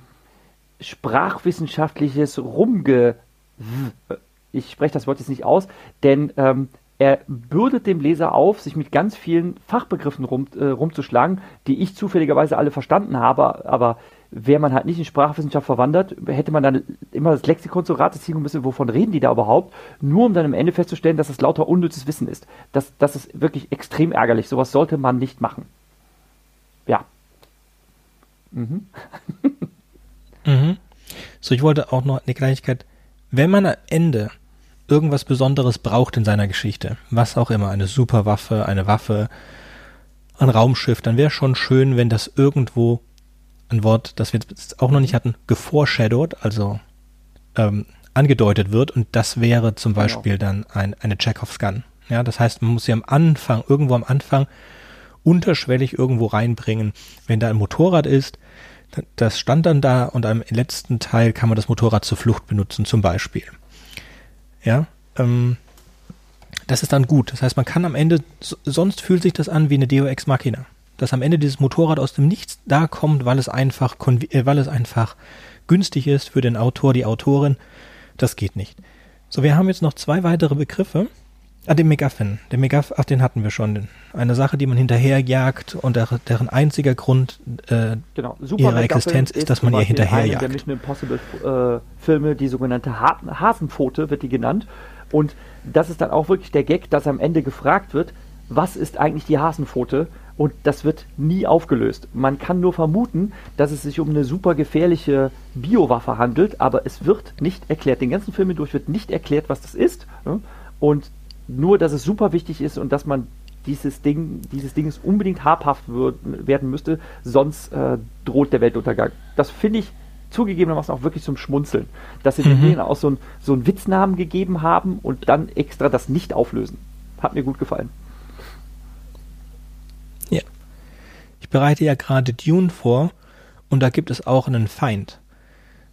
sprachwissenschaftliches Rumge... Ich spreche das Wort jetzt nicht aus, denn ähm, er bürdet dem Leser auf, sich mit ganz vielen Fachbegriffen rum, äh, rumzuschlagen, die ich zufälligerweise alle verstanden habe, aber wäre man halt nicht in Sprachwissenschaft verwandert, hätte man dann immer das Lexikon zu Rate ziehen müssen, wovon reden die da überhaupt, nur um dann am Ende festzustellen, dass es lauter unnützes Wissen ist. Das, das ist wirklich extrem ärgerlich. Sowas sollte man nicht machen. Ja. Mhm. mhm. So, ich wollte auch noch eine Kleinigkeit. Wenn man am Ende irgendwas Besonderes braucht in seiner Geschichte, was auch immer, eine Superwaffe, eine Waffe, ein Raumschiff, dann wäre schon schön, wenn das irgendwo ein Wort, das wir jetzt auch noch nicht hatten, geforeshadowed, also ähm, angedeutet wird und das wäre zum genau. Beispiel dann ein, eine Chekhovs Gun. Ja, das heißt, man muss sie am Anfang, irgendwo am Anfang unterschwellig irgendwo reinbringen. Wenn da ein Motorrad ist, das stand dann da und am letzten Teil kann man das Motorrad zur Flucht benutzen, zum Beispiel. Ja, ähm, das ist dann gut. Das heißt, man kann am Ende, sonst fühlt sich das an wie eine DOX Machina dass am Ende dieses Motorrad aus dem Nichts da kommt, weil es einfach, äh, weil es einfach günstig ist für den Autor, die Autorin. Das geht nicht. So, wir haben jetzt noch zwei weitere Begriffe. Ah, den McGuffin. Den McGuffin, ach, den hatten wir schon. Eine Sache, die man hinterherjagt und der, deren einziger Grund äh, genau. ihrer Existenz ist, dass man ihr hinterherjagt. der Mission Impossible äh, Filme, die sogenannte ha Hasenpfote wird die genannt. Und das ist dann auch wirklich der Gag, dass am Ende gefragt wird, was ist eigentlich die Hasenpfote? und das wird nie aufgelöst. Man kann nur vermuten, dass es sich um eine super gefährliche Biowaffe handelt, aber es wird nicht erklärt. Den ganzen Film hindurch wird nicht erklärt, was das ist. Und nur, dass es super wichtig ist und dass man dieses Ding, dieses Dinges unbedingt habhaft wird, werden müsste, sonst äh, droht der Weltuntergang. Das finde ich zugegebenermaßen auch wirklich zum Schmunzeln, dass sie mhm. den Medien auch so, ein, so einen Witznamen gegeben haben und dann extra das nicht auflösen. Hat mir gut gefallen. bereite ja gerade Dune vor und da gibt es auch einen Feind.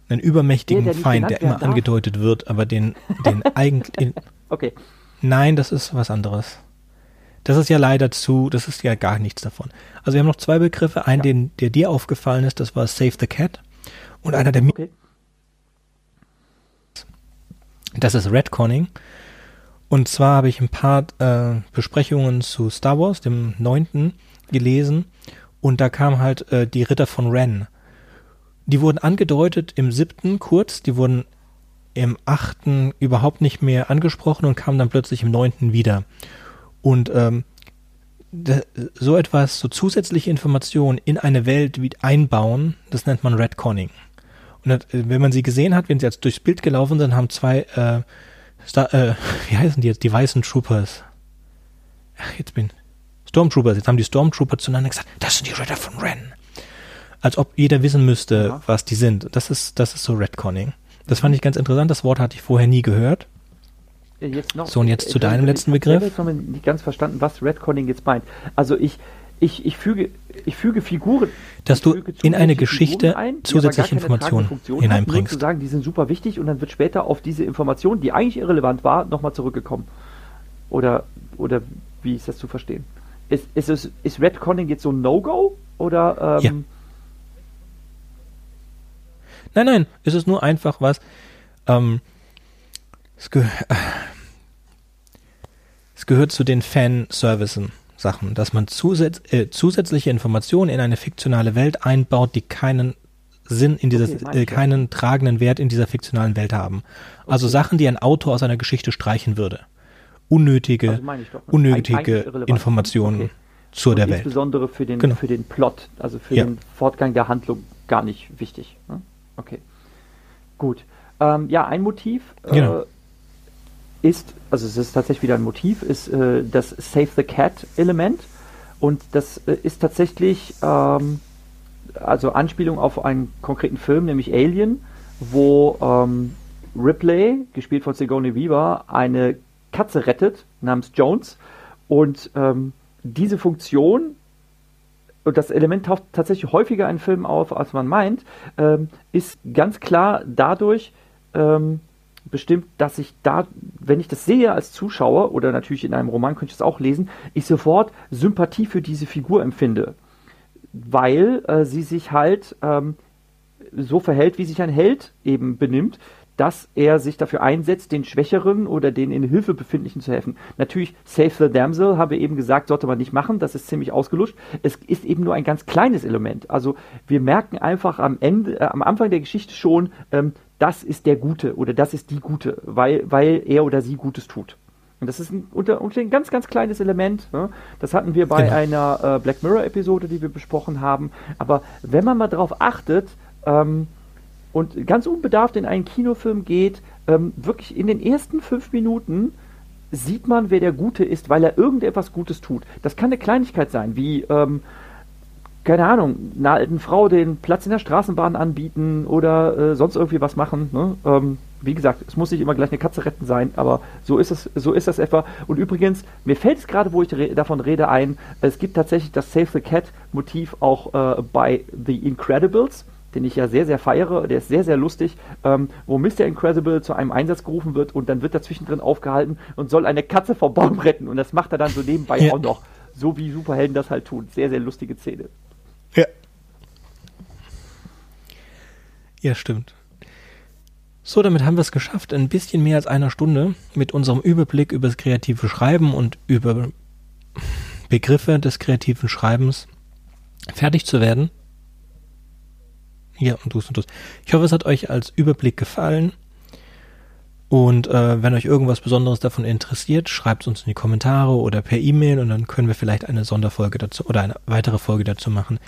Einen übermächtigen der, der Feind, der immer darf. angedeutet wird, aber den, den eigentlich. okay. Nein, das ist was anderes. Das ist ja leider zu, das ist ja gar nichts davon. Also wir haben noch zwei Begriffe. Einen, ja. den, der dir aufgefallen ist, das war Save the Cat. Und einer, der okay. Das ist Redconning. Und zwar habe ich ein paar äh, Besprechungen zu Star Wars, dem neunten, gelesen. Und da kam halt äh, die Ritter von Ren. Die wurden angedeutet im siebten kurz, die wurden im achten überhaupt nicht mehr angesprochen und kamen dann plötzlich im neunten wieder. Und ähm, so etwas, so zusätzliche Informationen in eine Welt wie einbauen, das nennt man Redconning. Und das, wenn man sie gesehen hat, wenn sie jetzt durchs Bild gelaufen sind, haben zwei, äh, Star, äh, wie heißen die jetzt, die weißen Troopers. Ach, jetzt bin, Stormtroopers. Jetzt haben die Stormtrooper zueinander gesagt, das sind die Ritter von Ren. Als ob jeder wissen müsste, ja. was die sind. Das ist, das ist so Redconning. Das fand ich ganz interessant. Das Wort hatte ich vorher nie gehört. Jetzt noch, so, und jetzt zu ich, deinem letzten Begriff. Ich habe nicht ganz verstanden, was Redconning jetzt meint. Also ich, ich, ich, füge, ich füge Figuren. Dass du in eine Geschichte ein, zusätzliche Informationen hineinbringst. Hat, zu sagen, die sind super wichtig und dann wird später auf diese Information, die eigentlich irrelevant war, nochmal zurückgekommen. Oder, oder wie ist das zu verstehen? Ist, ist, ist, ist Redconning jetzt so ein No-Go? Oder. Ähm ja. Nein, nein, es ist nur einfach was. Ähm, es, geh es, gehört zu den Fanservicen, Sachen, dass man zusätz äh, zusätzliche Informationen in eine fiktionale Welt einbaut, die keinen Sinn in dieser, Okay, äh, keinen tragenden Wert in dieser fiktionalen Welt haben. Also Okay. Sachen, die ein Autor aus einer Geschichte streichen würde. Unnötige, Also doch. Unnötige. Informationen Okay. zu Und der Welt. Insbesondere für den, Genau. für den Plot, also für Ja. den Fortgang der Handlung gar nicht wichtig. ne? Okay. Gut. Ähm, ja, ein Motiv äh, Genau. ist, also es ist tatsächlich wieder ein Motiv, ist äh, das Save the Cat Element. Und das äh, ist tatsächlich ähm, also Anspielung auf einen konkreten Film, nämlich Alien, wo ähm, Ripley, gespielt von Sigourney Weaver, eine Katze rettet namens Jones. Und ähm, diese Funktion, und das Element taucht tatsächlich häufiger in Filmen auf, als man meint, ähm, ist ganz klar dadurch ähm, bestimmt, dass ich da, wenn ich das sehe als Zuschauer, oder natürlich in einem Roman könnte ich das auch lesen, ich sofort Sympathie für diese Figur empfinde. Weil äh, sie sich halt ähm, so verhält, wie sich ein Held eben benimmt, dass er sich dafür einsetzt, den Schwächeren oder den in Hilfe befindlichen zu helfen. Natürlich, Save the Damsel, habe eben gesagt, sollte man nicht machen, das ist ziemlich ausgelutscht. Es ist eben nur ein ganz kleines Element. Also wir merken einfach am Ende, äh, am Anfang der Geschichte schon, ähm, das ist der Gute oder das ist die Gute, weil, weil er oder sie Gutes tut. Und das ist ein, unter, unter ein ganz, ganz kleines Element. Ne? Das hatten wir bei Genau. einer äh, Black Mirror-Episode, die wir besprochen haben. Aber wenn man mal darauf achtet ähm, und ganz unbedarft in einen Kinofilm geht, ähm, wirklich in den ersten fünf Minuten sieht man, wer der Gute ist, weil er irgendetwas Gutes tut. Das kann eine Kleinigkeit sein, wie ähm, keine Ahnung, einer alten Frau den Platz in der Straßenbahn anbieten oder äh, sonst irgendwie was machen. Ne? Ähm, wie gesagt, es muss nicht immer gleich eine Katze retten sein, aber so ist es, so ist das etwa. Und übrigens, mir fällt es gerade, wo ich re davon rede, ein, es gibt tatsächlich das Save the Cat Motiv auch äh, bei The Incredibles, den ich ja sehr, sehr feiere. Der ist sehr, sehr lustig, ähm, wo Mr. Incredible zu einem Einsatz gerufen wird und dann wird er zwischendrin aufgehalten und soll eine Katze vom Baum retten. Und das macht er dann so nebenbei Ja. auch noch. So wie Superhelden das halt tun. Sehr, sehr lustige Szene. Ja. Ja, stimmt. So, damit haben wir es geschafft, ein bisschen mehr als einer Stunde mit unserem Überblick über das kreative Schreiben und über Begriffe des kreativen Schreibens fertig zu werden. Ja, und dus und dus. Ich hoffe, es hat euch als Überblick gefallen. Und äh, wenn euch irgendwas Besonderes davon interessiert, schreibt es uns in die Kommentare oder per E-Mail und dann können wir vielleicht eine Sonderfolge dazu oder eine weitere Folge dazu machen.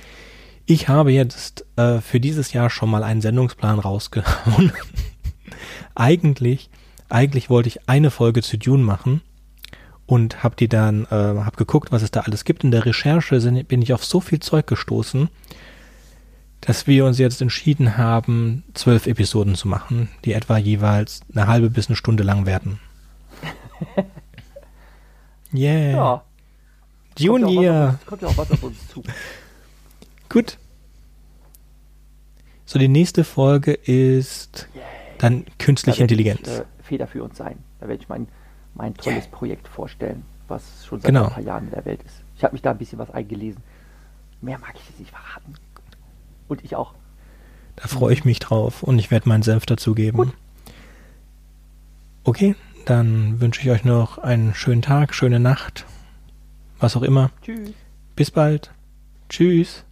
Ich habe jetzt äh, für dieses Jahr schon mal einen Sendungsplan rausgehauen. eigentlich, eigentlich wollte ich eine Folge zu Dune machen und habe die dann, äh, habe geguckt, was es da alles gibt. In der Recherche sind, bin ich auf so viel Zeug gestoßen, dass wir uns jetzt entschieden haben, zwölf Episoden zu machen, die etwa jeweils eine halbe bis eine Stunde lang werden. Yeah. Ja. Dune kommt ja, auch was auf uns, ja auf zu. Gut. So, die nächste Folge ist dann künstliche Da Intelligenz. Ich, äh, federführend sein. Da werde ich mein, mein tolles Projekt vorstellen, was schon seit Genau. ein paar Jahren in der Welt ist. Ich habe mich da ein bisschen was eingelesen. Mehr mag ich jetzt nicht verraten. Und ich auch. Da freue ich mich drauf und ich werde meinen Senf dazugeben. Okay, dann wünsche ich euch noch einen schönen Tag, schöne Nacht, was auch immer. Tschüss. Bis bald. Tschüss.